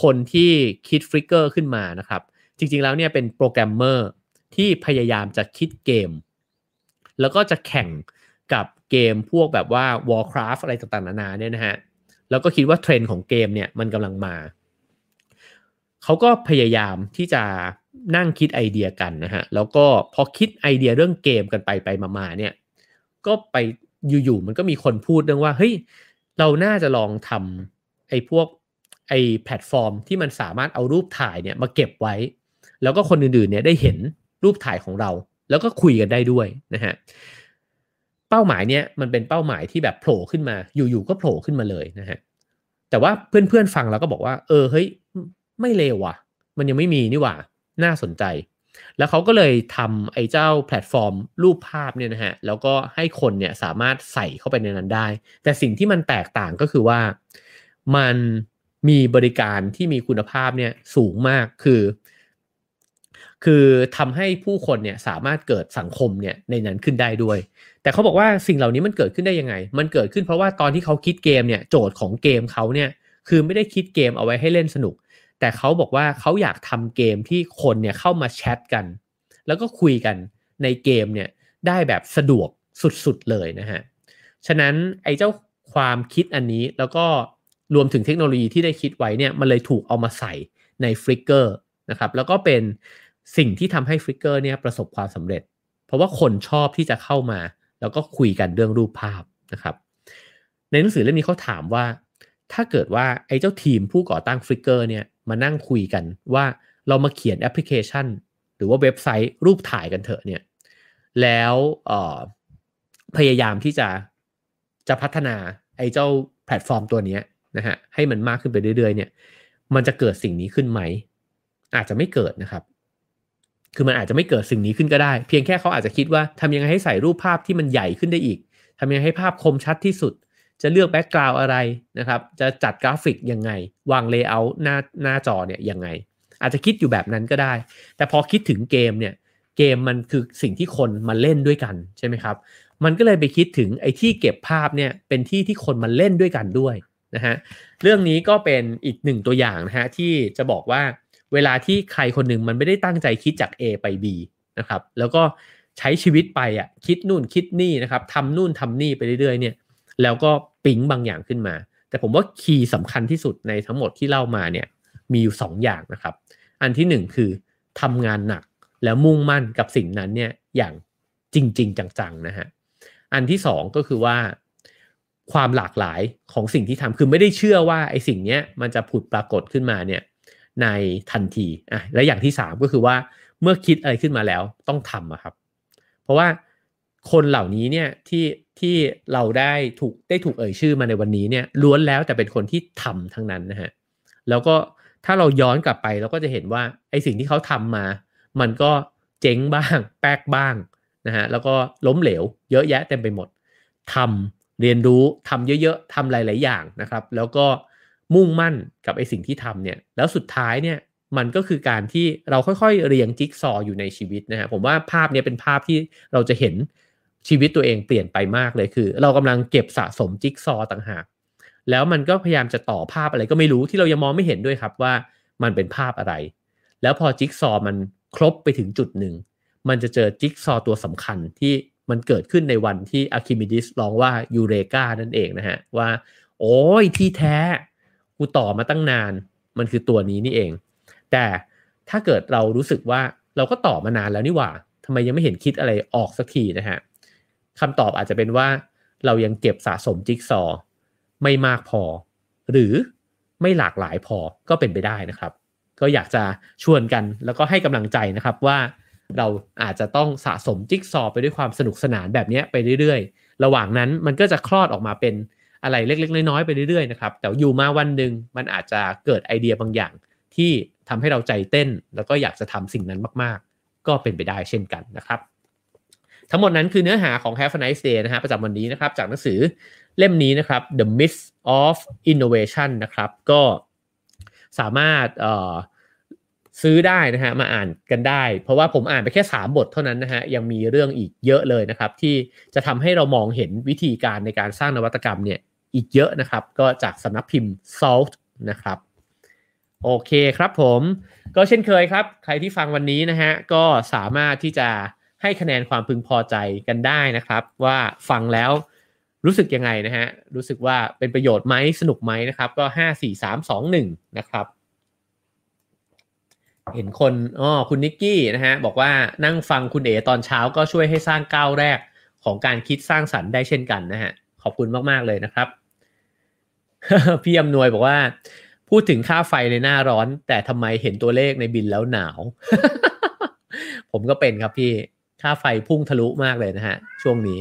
คนที่คิด Flickr ขึ้นมานะครับ จริงๆแล้วเนี่ยเป็นโปรแกรมเมอร์ที่พยายามจะคิดเกม แล้วก็จะแข่งกับเกมพวกแบบว่า Warcraft อะไรต่างๆ นานาเนี่ยนะฮะ แล้วก็คิดว่าเทรนด์ของเกมเนี่ยมันกำลังมา เขาก็พยายามที่จะนั่งคิดไอเดียกันนะฮะ แล้วก็พอคิดไอเดียเรื่องเกมกันไปไปมาๆเนี่ย ก็ไปอยู่ๆมันก็มีคนพูดเรื่องว่าเฮ้ยเราน่าจะลองทำไอ้พวก ไอ้แพลตฟอร์มที่มันสามารถเอารูปถ่ายเนี่ยมาเก็บไว้ แล้วก็คนอื่นๆเนี่ยได้เห็นรูปถ่ายของเรา แล้วก็คุยกันได้ด้วยนะฮะเป้าหมายเนี่ยมันเป็นเป้าหมายที่แบบโผล่ขึ้นมา อยู่ๆก็โผล่ขึ้นมาเลยนะฮะแต่ว่าเพื่อนๆฟังแล้วก็บอกว่า เออเฮ้ยไม่เลวว่ะ มันยังไม่มีนี่หว่าน่าสนใจ แล้วเขาก็เลยทำไอ้เจ้าแพลตฟอร์มรูปภาพเนี่ยนะฮะแล้วก็ให้คนเนี่ยสามารถใส่เข้าไปในนั้นได้ แต่สิ่งที่มันแตกต่างก็คือว่ามัน มีบริการที่มีคุณภาพเนี่ยสูงมากคือ คือทำให้ผู้คนเนี่ยสามารถเกิดสังคมเนี่ยในนั้นขึ้นได้ด้วย แต่เขาบอกว่าสิ่งเหล่านี้มันเกิดขึ้นได้ยังไง มันเกิดขึ้นเพราะว่าตอนที่เขาคิดเกมเนี่ยโจทย์ของเกมเขาเนี่ยคือไม่ได้คิดเกมเอาไว้ให้เล่นสนุก แต่เขาบอกว่าเขาอยากทำเกมที่คนเนี่ยเข้ามาแชทกัน แล้วก็คุยกันในเกมเนี่ยได้แบบสะดวกสุดๆเลยนะฮะ ฉะนั้นไอ้เจ้าความคิดอันนี้แล้วก็ รวมถึงเทคโนโลยีที่ได้คิดไว้เนี่ยมันเลยถูกเอามาใส่ใน Flickr นะครับแล้วก็เป็นสิ่งที่ทำให้ Flickr เนี่ยประสบความสำเร็จ เพราะว่าคนชอบที่จะเข้ามา แล้วก็คุยกันเรื่องรูปภาพนะครับ ในหนังสือเล่มนี้เขาถามว่า ถ้าเกิดว่าไอ้เจ้าทีมผู้ก่อตั้ง Flickr เนี่ยมานั่งคุยกันว่าเรามาเขียนแอปพลิเคชัน หรือว่าเว็บไซต์รูปถ่ายกันเถอะเนี่ยแล้วพยายามที่จะจะพัฒนาไอ้เจ้าแพลตฟอร์มตัวนี้ นะฮะให้มันมากขึ้นไปเรื่อยๆเนี่ย มันจะเกิดสิ่งนี้ขึ้นไหม อาจจะไม่เกิดนะครับ คือมันอาจจะไม่เกิดสิ่งนี้ขึ้นก็ได้ เพียงแค่เขาอาจจะคิดว่าทำยังไงให้ใส่รูปภาพที่มันใหญ่ขึ้นได้อีกทำยังไงให้ภาพคมชัดที่สุด จะเลือก background อะไรนะครับ จะจัดกราฟิกยังไง วาง layer หน้าหน้าจอเนี่ยยังไง อาจจะคิดอยู่แบบนั้นก็ได้ แต่พอคิดถึงเกมเนี่ยเกมมันคือสิ่งที่คนมาเล่นด้วยกันใช่ไหมครับ มันก็เลยไปคิดถึงไอ้ที่เก็บภาพเนี่ยเป็นที่ที่คนมาเล่นด้วยกันด้วย นะฮะเรื่องนี้ก็เป็นอีกหนึ่งตัวอย่างนะฮะที่จะบอกว่าเวลาที่ใครคนหนึ่งมันไม่ได้ตั้งใจคิดจาก A ไป B นะครับแล้วก็ใช้ชีวิตไปอะคิดนู่นคิดนี่นะครับทำนู่นทำนี่ไปเรื่อยๆเนี่ยแล้วก็ปิ๊งบางอย่างขึ้นมา แต่ผมว่าคีย์สำคัญที่สุดในทั้งหมดที่เล่ามาเนี่ยมีอยู่ 2 อย่างนะครับ อันที่ 1 คือทำงานหนักแล้วมุ่งมั่นกับสิ่งนั้นเนี่ยอย่างจริง ๆ จังๆนะฮะอันที่ 2 ก็คือว่า ความหลากหลายของสิ่งที่ทำคือไม่ได้เชื่อว่าไอ้สิ่งนี้มันจะผุดปรากฏขึ้นมาเนี่ยในทันทีอะและอย่างที่สามก็คือว่าเมื่อคิดอะไรขึ้นมาแล้วต้องทำอะครับ เพราะว่าคนเหล่านี้เนี่ยที่ที่เราได้ถูกได้ถูกเอ่ยชื่อมาในวันนี้เนี่ยล้วนแล้วแต่เป็นคนที่ทำทั้งนั้นนะฮะแล้วก็ถ้าเราย้อนกลับไปเราก็จะเห็นว่าไอ้สิ่งที่เขาทำมา มันก็เจ๊งบ้าง แป๊กบ้างนะฮะแล้วก็ล้มเหลว เยอะแยะเต็มไปหมดทำ เรียนรู้ทำเยอะๆทำหลาย ๆ อย่างนะครับ แล้วก็มุ่งมั่นกับไอสิ่งที่ทำเนี่ยแล้วสุดท้ายเนี่ยมันก็คือการที่เราค่อยๆ เรียงจิ๊กซออยู่ในชีวิตนะฮะผมว่าภาพนี้เป็นภาพที่เราจะเห็นชีวิตตัวเองเปลี่ยนไปมากเลยคือ เรากำลังเก็บสะสมจิ๊กซอต่างหากแล้วมันก็พยายามจะต่อภาพอะไรก็ไม่รู้ที่เรายังมองไม่เห็นด้วยครับว่ามันเป็นภาพอะไร แล้วพอจิ๊กซอมันครบไปถึงจุดหนึ่ง มันจะเจอจิ๊กซอตัวสำคัญที่ มันเกิดขึ้นในวันที่อะคิมิดิสร้องว่ายูเรกานั่นเองนะฮะ ว่า โอ้ยที่แท้กูต่อมาตั้งนานมันคือตัวนี้นี่เอง แต่ถ้าเกิดเรารู้สึกว่าเราก็ต่อมานานแล้วนี่หว่าทำไมยังไม่เห็นคิดอะไรออกสักทีนะฮะคำตอบอาจจะเป็นว่าเรายังเก็บสะสมจิ๊กซอ ไม่มากพอ หรือไม่หลากหลายพอก็เป็นไปได้นะครับ ก็อยากจะชวนกันแล้วก็ให้กำลังใจนะครับว่า เราอาจจะต้องสะสมจิ๊กซอไปด้วยความสนุกสนานแบบนี้ไปเรื่อยๆ ระหว่างนั้นมันก็จะคลอดออกมาเป็นอะไรเล็ก ๆ น้อยๆไปเรื่อยๆนะครับแต่อยู่มาวันหนึ่งมันอาจจะเกิดไอเดียบางอย่าง ที่ทำให้เราใจเต้น แล้วก็อยากจะทำสิ่งนั้นมากๆ ก็เป็นไปได้เช่นกันนะครับ ทั้งหมดนั้นคือเนื้อหาของ Have a nice day นะฮะประจำวันนี้นะครับจากหนังสือเล่มนี้นะครับ The Myth of Innovation นะครับก็สามารถ ซื้อได้นะฮะมาอ่านกันได้ เพราะว่าผมอ่านไปแค่ 3 บทเท่านั้นนะฮะยังมีเรื่องอีกเยอะเลยนะครับ ที่จะทำให้เรามองเห็นวิธีการในการสร้างนวัตกรรมเนี่ยอีกเยอะนะครับ ก็จากสำนักพิมพ์ Salt นะครับโอเคครับผมก็เช่นเคยครับ ใครที่ฟังวันนี้นะฮะก็สามารถที่จะให้คะแนนความพึงพอใจกันได้นะครับ ว่าฟังแล้วรู้สึกยังไงนะฮะรู้สึกว่าเป็นประโยชน์ไหมสนุกไหมนะครับ ก็ 5 4 3 2 1 นะครับ เห็นคนอ๋อคุณนิกกี้นะฮะบอกว่านั่งฟังคุณเอ๋ตอนเช้าก็ช่วยให้สร้างก้าวแรกของการคิดสร้างสรรค์ได้เช่นกันนะฮะ ขอบคุณมากๆเลยนะครับ พี่อำนวยบอกว่า พูดถึงค่าไฟในหน้าร้อน แต่ทำไมเห็นตัวเลขในบินแล้วหนาว ผมก็เป็นครับพี่ค่าไฟพุ่งทะลุมากเลยนะฮะ ช่วงนี้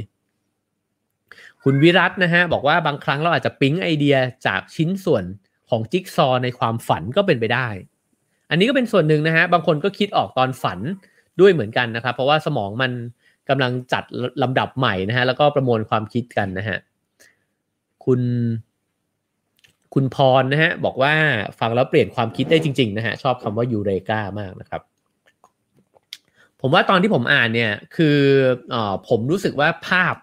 คุณวิรัตนะฮะ บอกว่าบางครั้งเราอาจจะปิ๊งไอเดียจากชิ้นส่วนของจิ๊กซอในความฝันก็เป็นไปได้ อันนี้ก็เป็นส่วนหนึ่งนะฮะบางคนก็คิดออกตอนฝันด้วยเหมือนกันนะครับ เพราะว่าสมองมันกำลังจัดลำดับใหม่นะฮะแล้วก็ประมวลความคิดกันนะฮะคุณคุณพรนะฮะบอกว่าฟังแล้วเปลี่ยนความคิดได้จริง ๆ นะฮะชอบคำว่ายูเรกามากนะครับ ผมว่าตอนที่ผมอ่านเนี่ยคืออผมรู้สึกว่าภาพ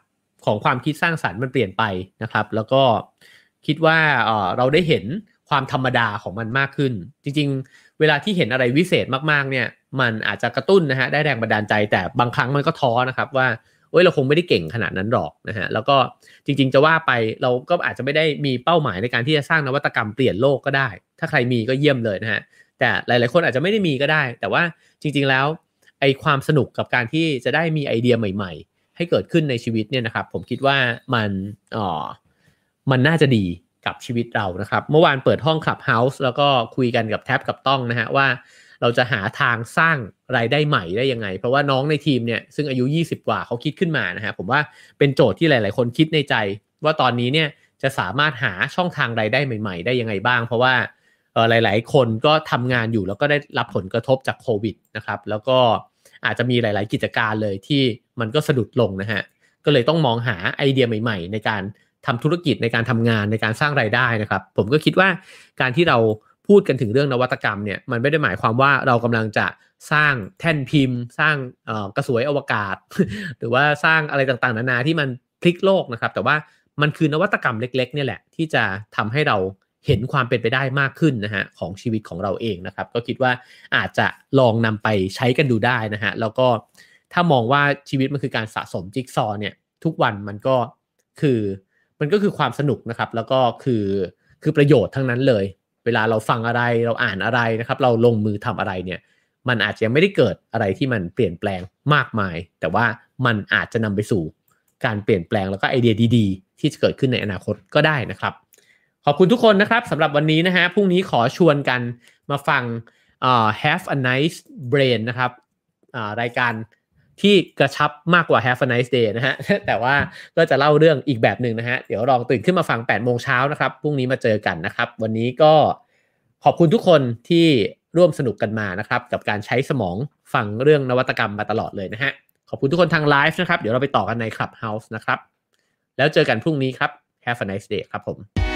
ของความคิดสร้างสรรค์มันเปลี่ยนไปนะครับ แล้วก็คิดว่าเราได้เห็นความธรรมดาของมันมากขึ้น จริง ๆ เวลาที่เห็นอะไรวิเศษมากๆเนี่ย มันอาจจะกระตุ้นนะฮะได้แรงบันดาลใจแต่บางครั้งมันก็ท้อนะครับว่าเอ้ยเราคงไม่ได้เก่งขนาดนั้นหรอกนะฮะแล้วก็จริงๆจะว่าไปเราก็อาจจะไม่ได้มีเป้าหมายในการที่จะสร้างนวัตกรรมเปลี่ยนโลกก็ได้ ถ้าใครมีก็เยี่ยมเลยนะฮะแต่หลายๆคนอาจจะไม่ได้มีก็ได้ แต่ว่าจริง ๆแล้วไอความสนุกกับการที่จะได้มีไอเดียใหม่ ๆ ให้เกิดขึ้นในชีวิตเนี่ยนะครับผมคิดว่ามันอ๋อมันน่าจะดี กับชีวิตเรานะครับ เมื่อวานเปิดห้องคลับเฮาส์แล้วก็คุยกันกับแท็บกับต้องนะฮะว่าเราจะหาทางสร้างรายได้ใหม่ได้ยังไง เพราะว่าน้องในทีมเนี่ยซึ่งอายุ 20 กว่าเขาคิดขึ้นมานะฮะผมว่าเป็นโจทย์ที่หลาย ๆ คนคิดในใจ ว่าตอนนี้เนี่ยจะสามารถหาช่องทางรายได้ใหม่ ๆ ได้ยังไงบ้าง เพราะว่าหลาย ๆ คนก็ทำงานอยู่แล้วก็ได้รับผลกระทบจากโควิดนะครับแล้วก็อาจจะมีหลาย ๆ กิจการเลยที่มันก็สะดุดลงนะฮะก็เลยต้องมองหาไอเดียใหม่ ๆ ในการ ทำธุรกิจในการทำงานในการสร้างรายได้นะครับ ผมก็คิดว่าการที่เราพูดกันถึงเรื่องนวัตกรรมเนี่ยมันไม่ได้หมายความว่าเรากำลังจะสร้างแท่นพิมพ์ สร้างกระสวยอวกาศ หรือว่าสร้างอะไรต่างๆ นานาที่มันพลิกโลกนะครับ แต่ว่ามันคือนวัตกรรมเล็กๆเนี่ยแหละที่จะทำให้เราเห็นความเป็นไปได้มากขึ้นนะฮะของชีวิตของเราเองนะครับ ก็คิดว่าอาจจะลองนำไปใช้กันดูได้นะฮะแล้วก็ถ้ามองว่าชีวิตมันคือการสะสมจิ๊กซอเนี่ยทุกวันมันก็คือ มันก็คือความสนุกนะครับ แล้วก็คือคือประโยชน์ทั้งนั้นเลย เวลาเราฟังอะไรเราอ่านอะไรนะครับ เราลงมือทำอะไรเนี่ยมันอาจจะยังไม่ได้เกิดอะไรที่มันเปลี่ยนแปลงมากมาย แต่ว่ามันอาจจะนำไปสู่การเปลี่ยนแปลงแล้วก็ไอเดียดีๆ ที่จะเกิดขึ้นในอนาคตก็ได้นะครับ ขอบคุณทุกคนนะครับสำหรับวันนี้นะฮะพรุ่งนี้ขอชวนกันมาฟัง uh, Have a nice brain นะครับรายการ ที่กระชับมากกว่า Have a nice day นะฮะ แต่ว่าก็จะเล่าเรื่องอีกแบบหนึ่งนะฮะ เดี๋ยวลองตื่นขึ้นมาฟัง8โมงเช้านะครับ พรุ่งนี้มาเจอกันนะครับ วันนี้ก็ขอบคุณทุกคนที่ร่วมสนุกกันมานะครับ กับการใช้สมองฟังเรื่องนวัตกรรมมาตลอดเลยนะฮะ ขอบคุณทุกคนทางไลฟ์นะครับ เดี๋ยวเราไปต่อกันใน Clubhouse นะครับ แล้วเจอกันพรุ่งนี้ครับ Have a nice day ครับผม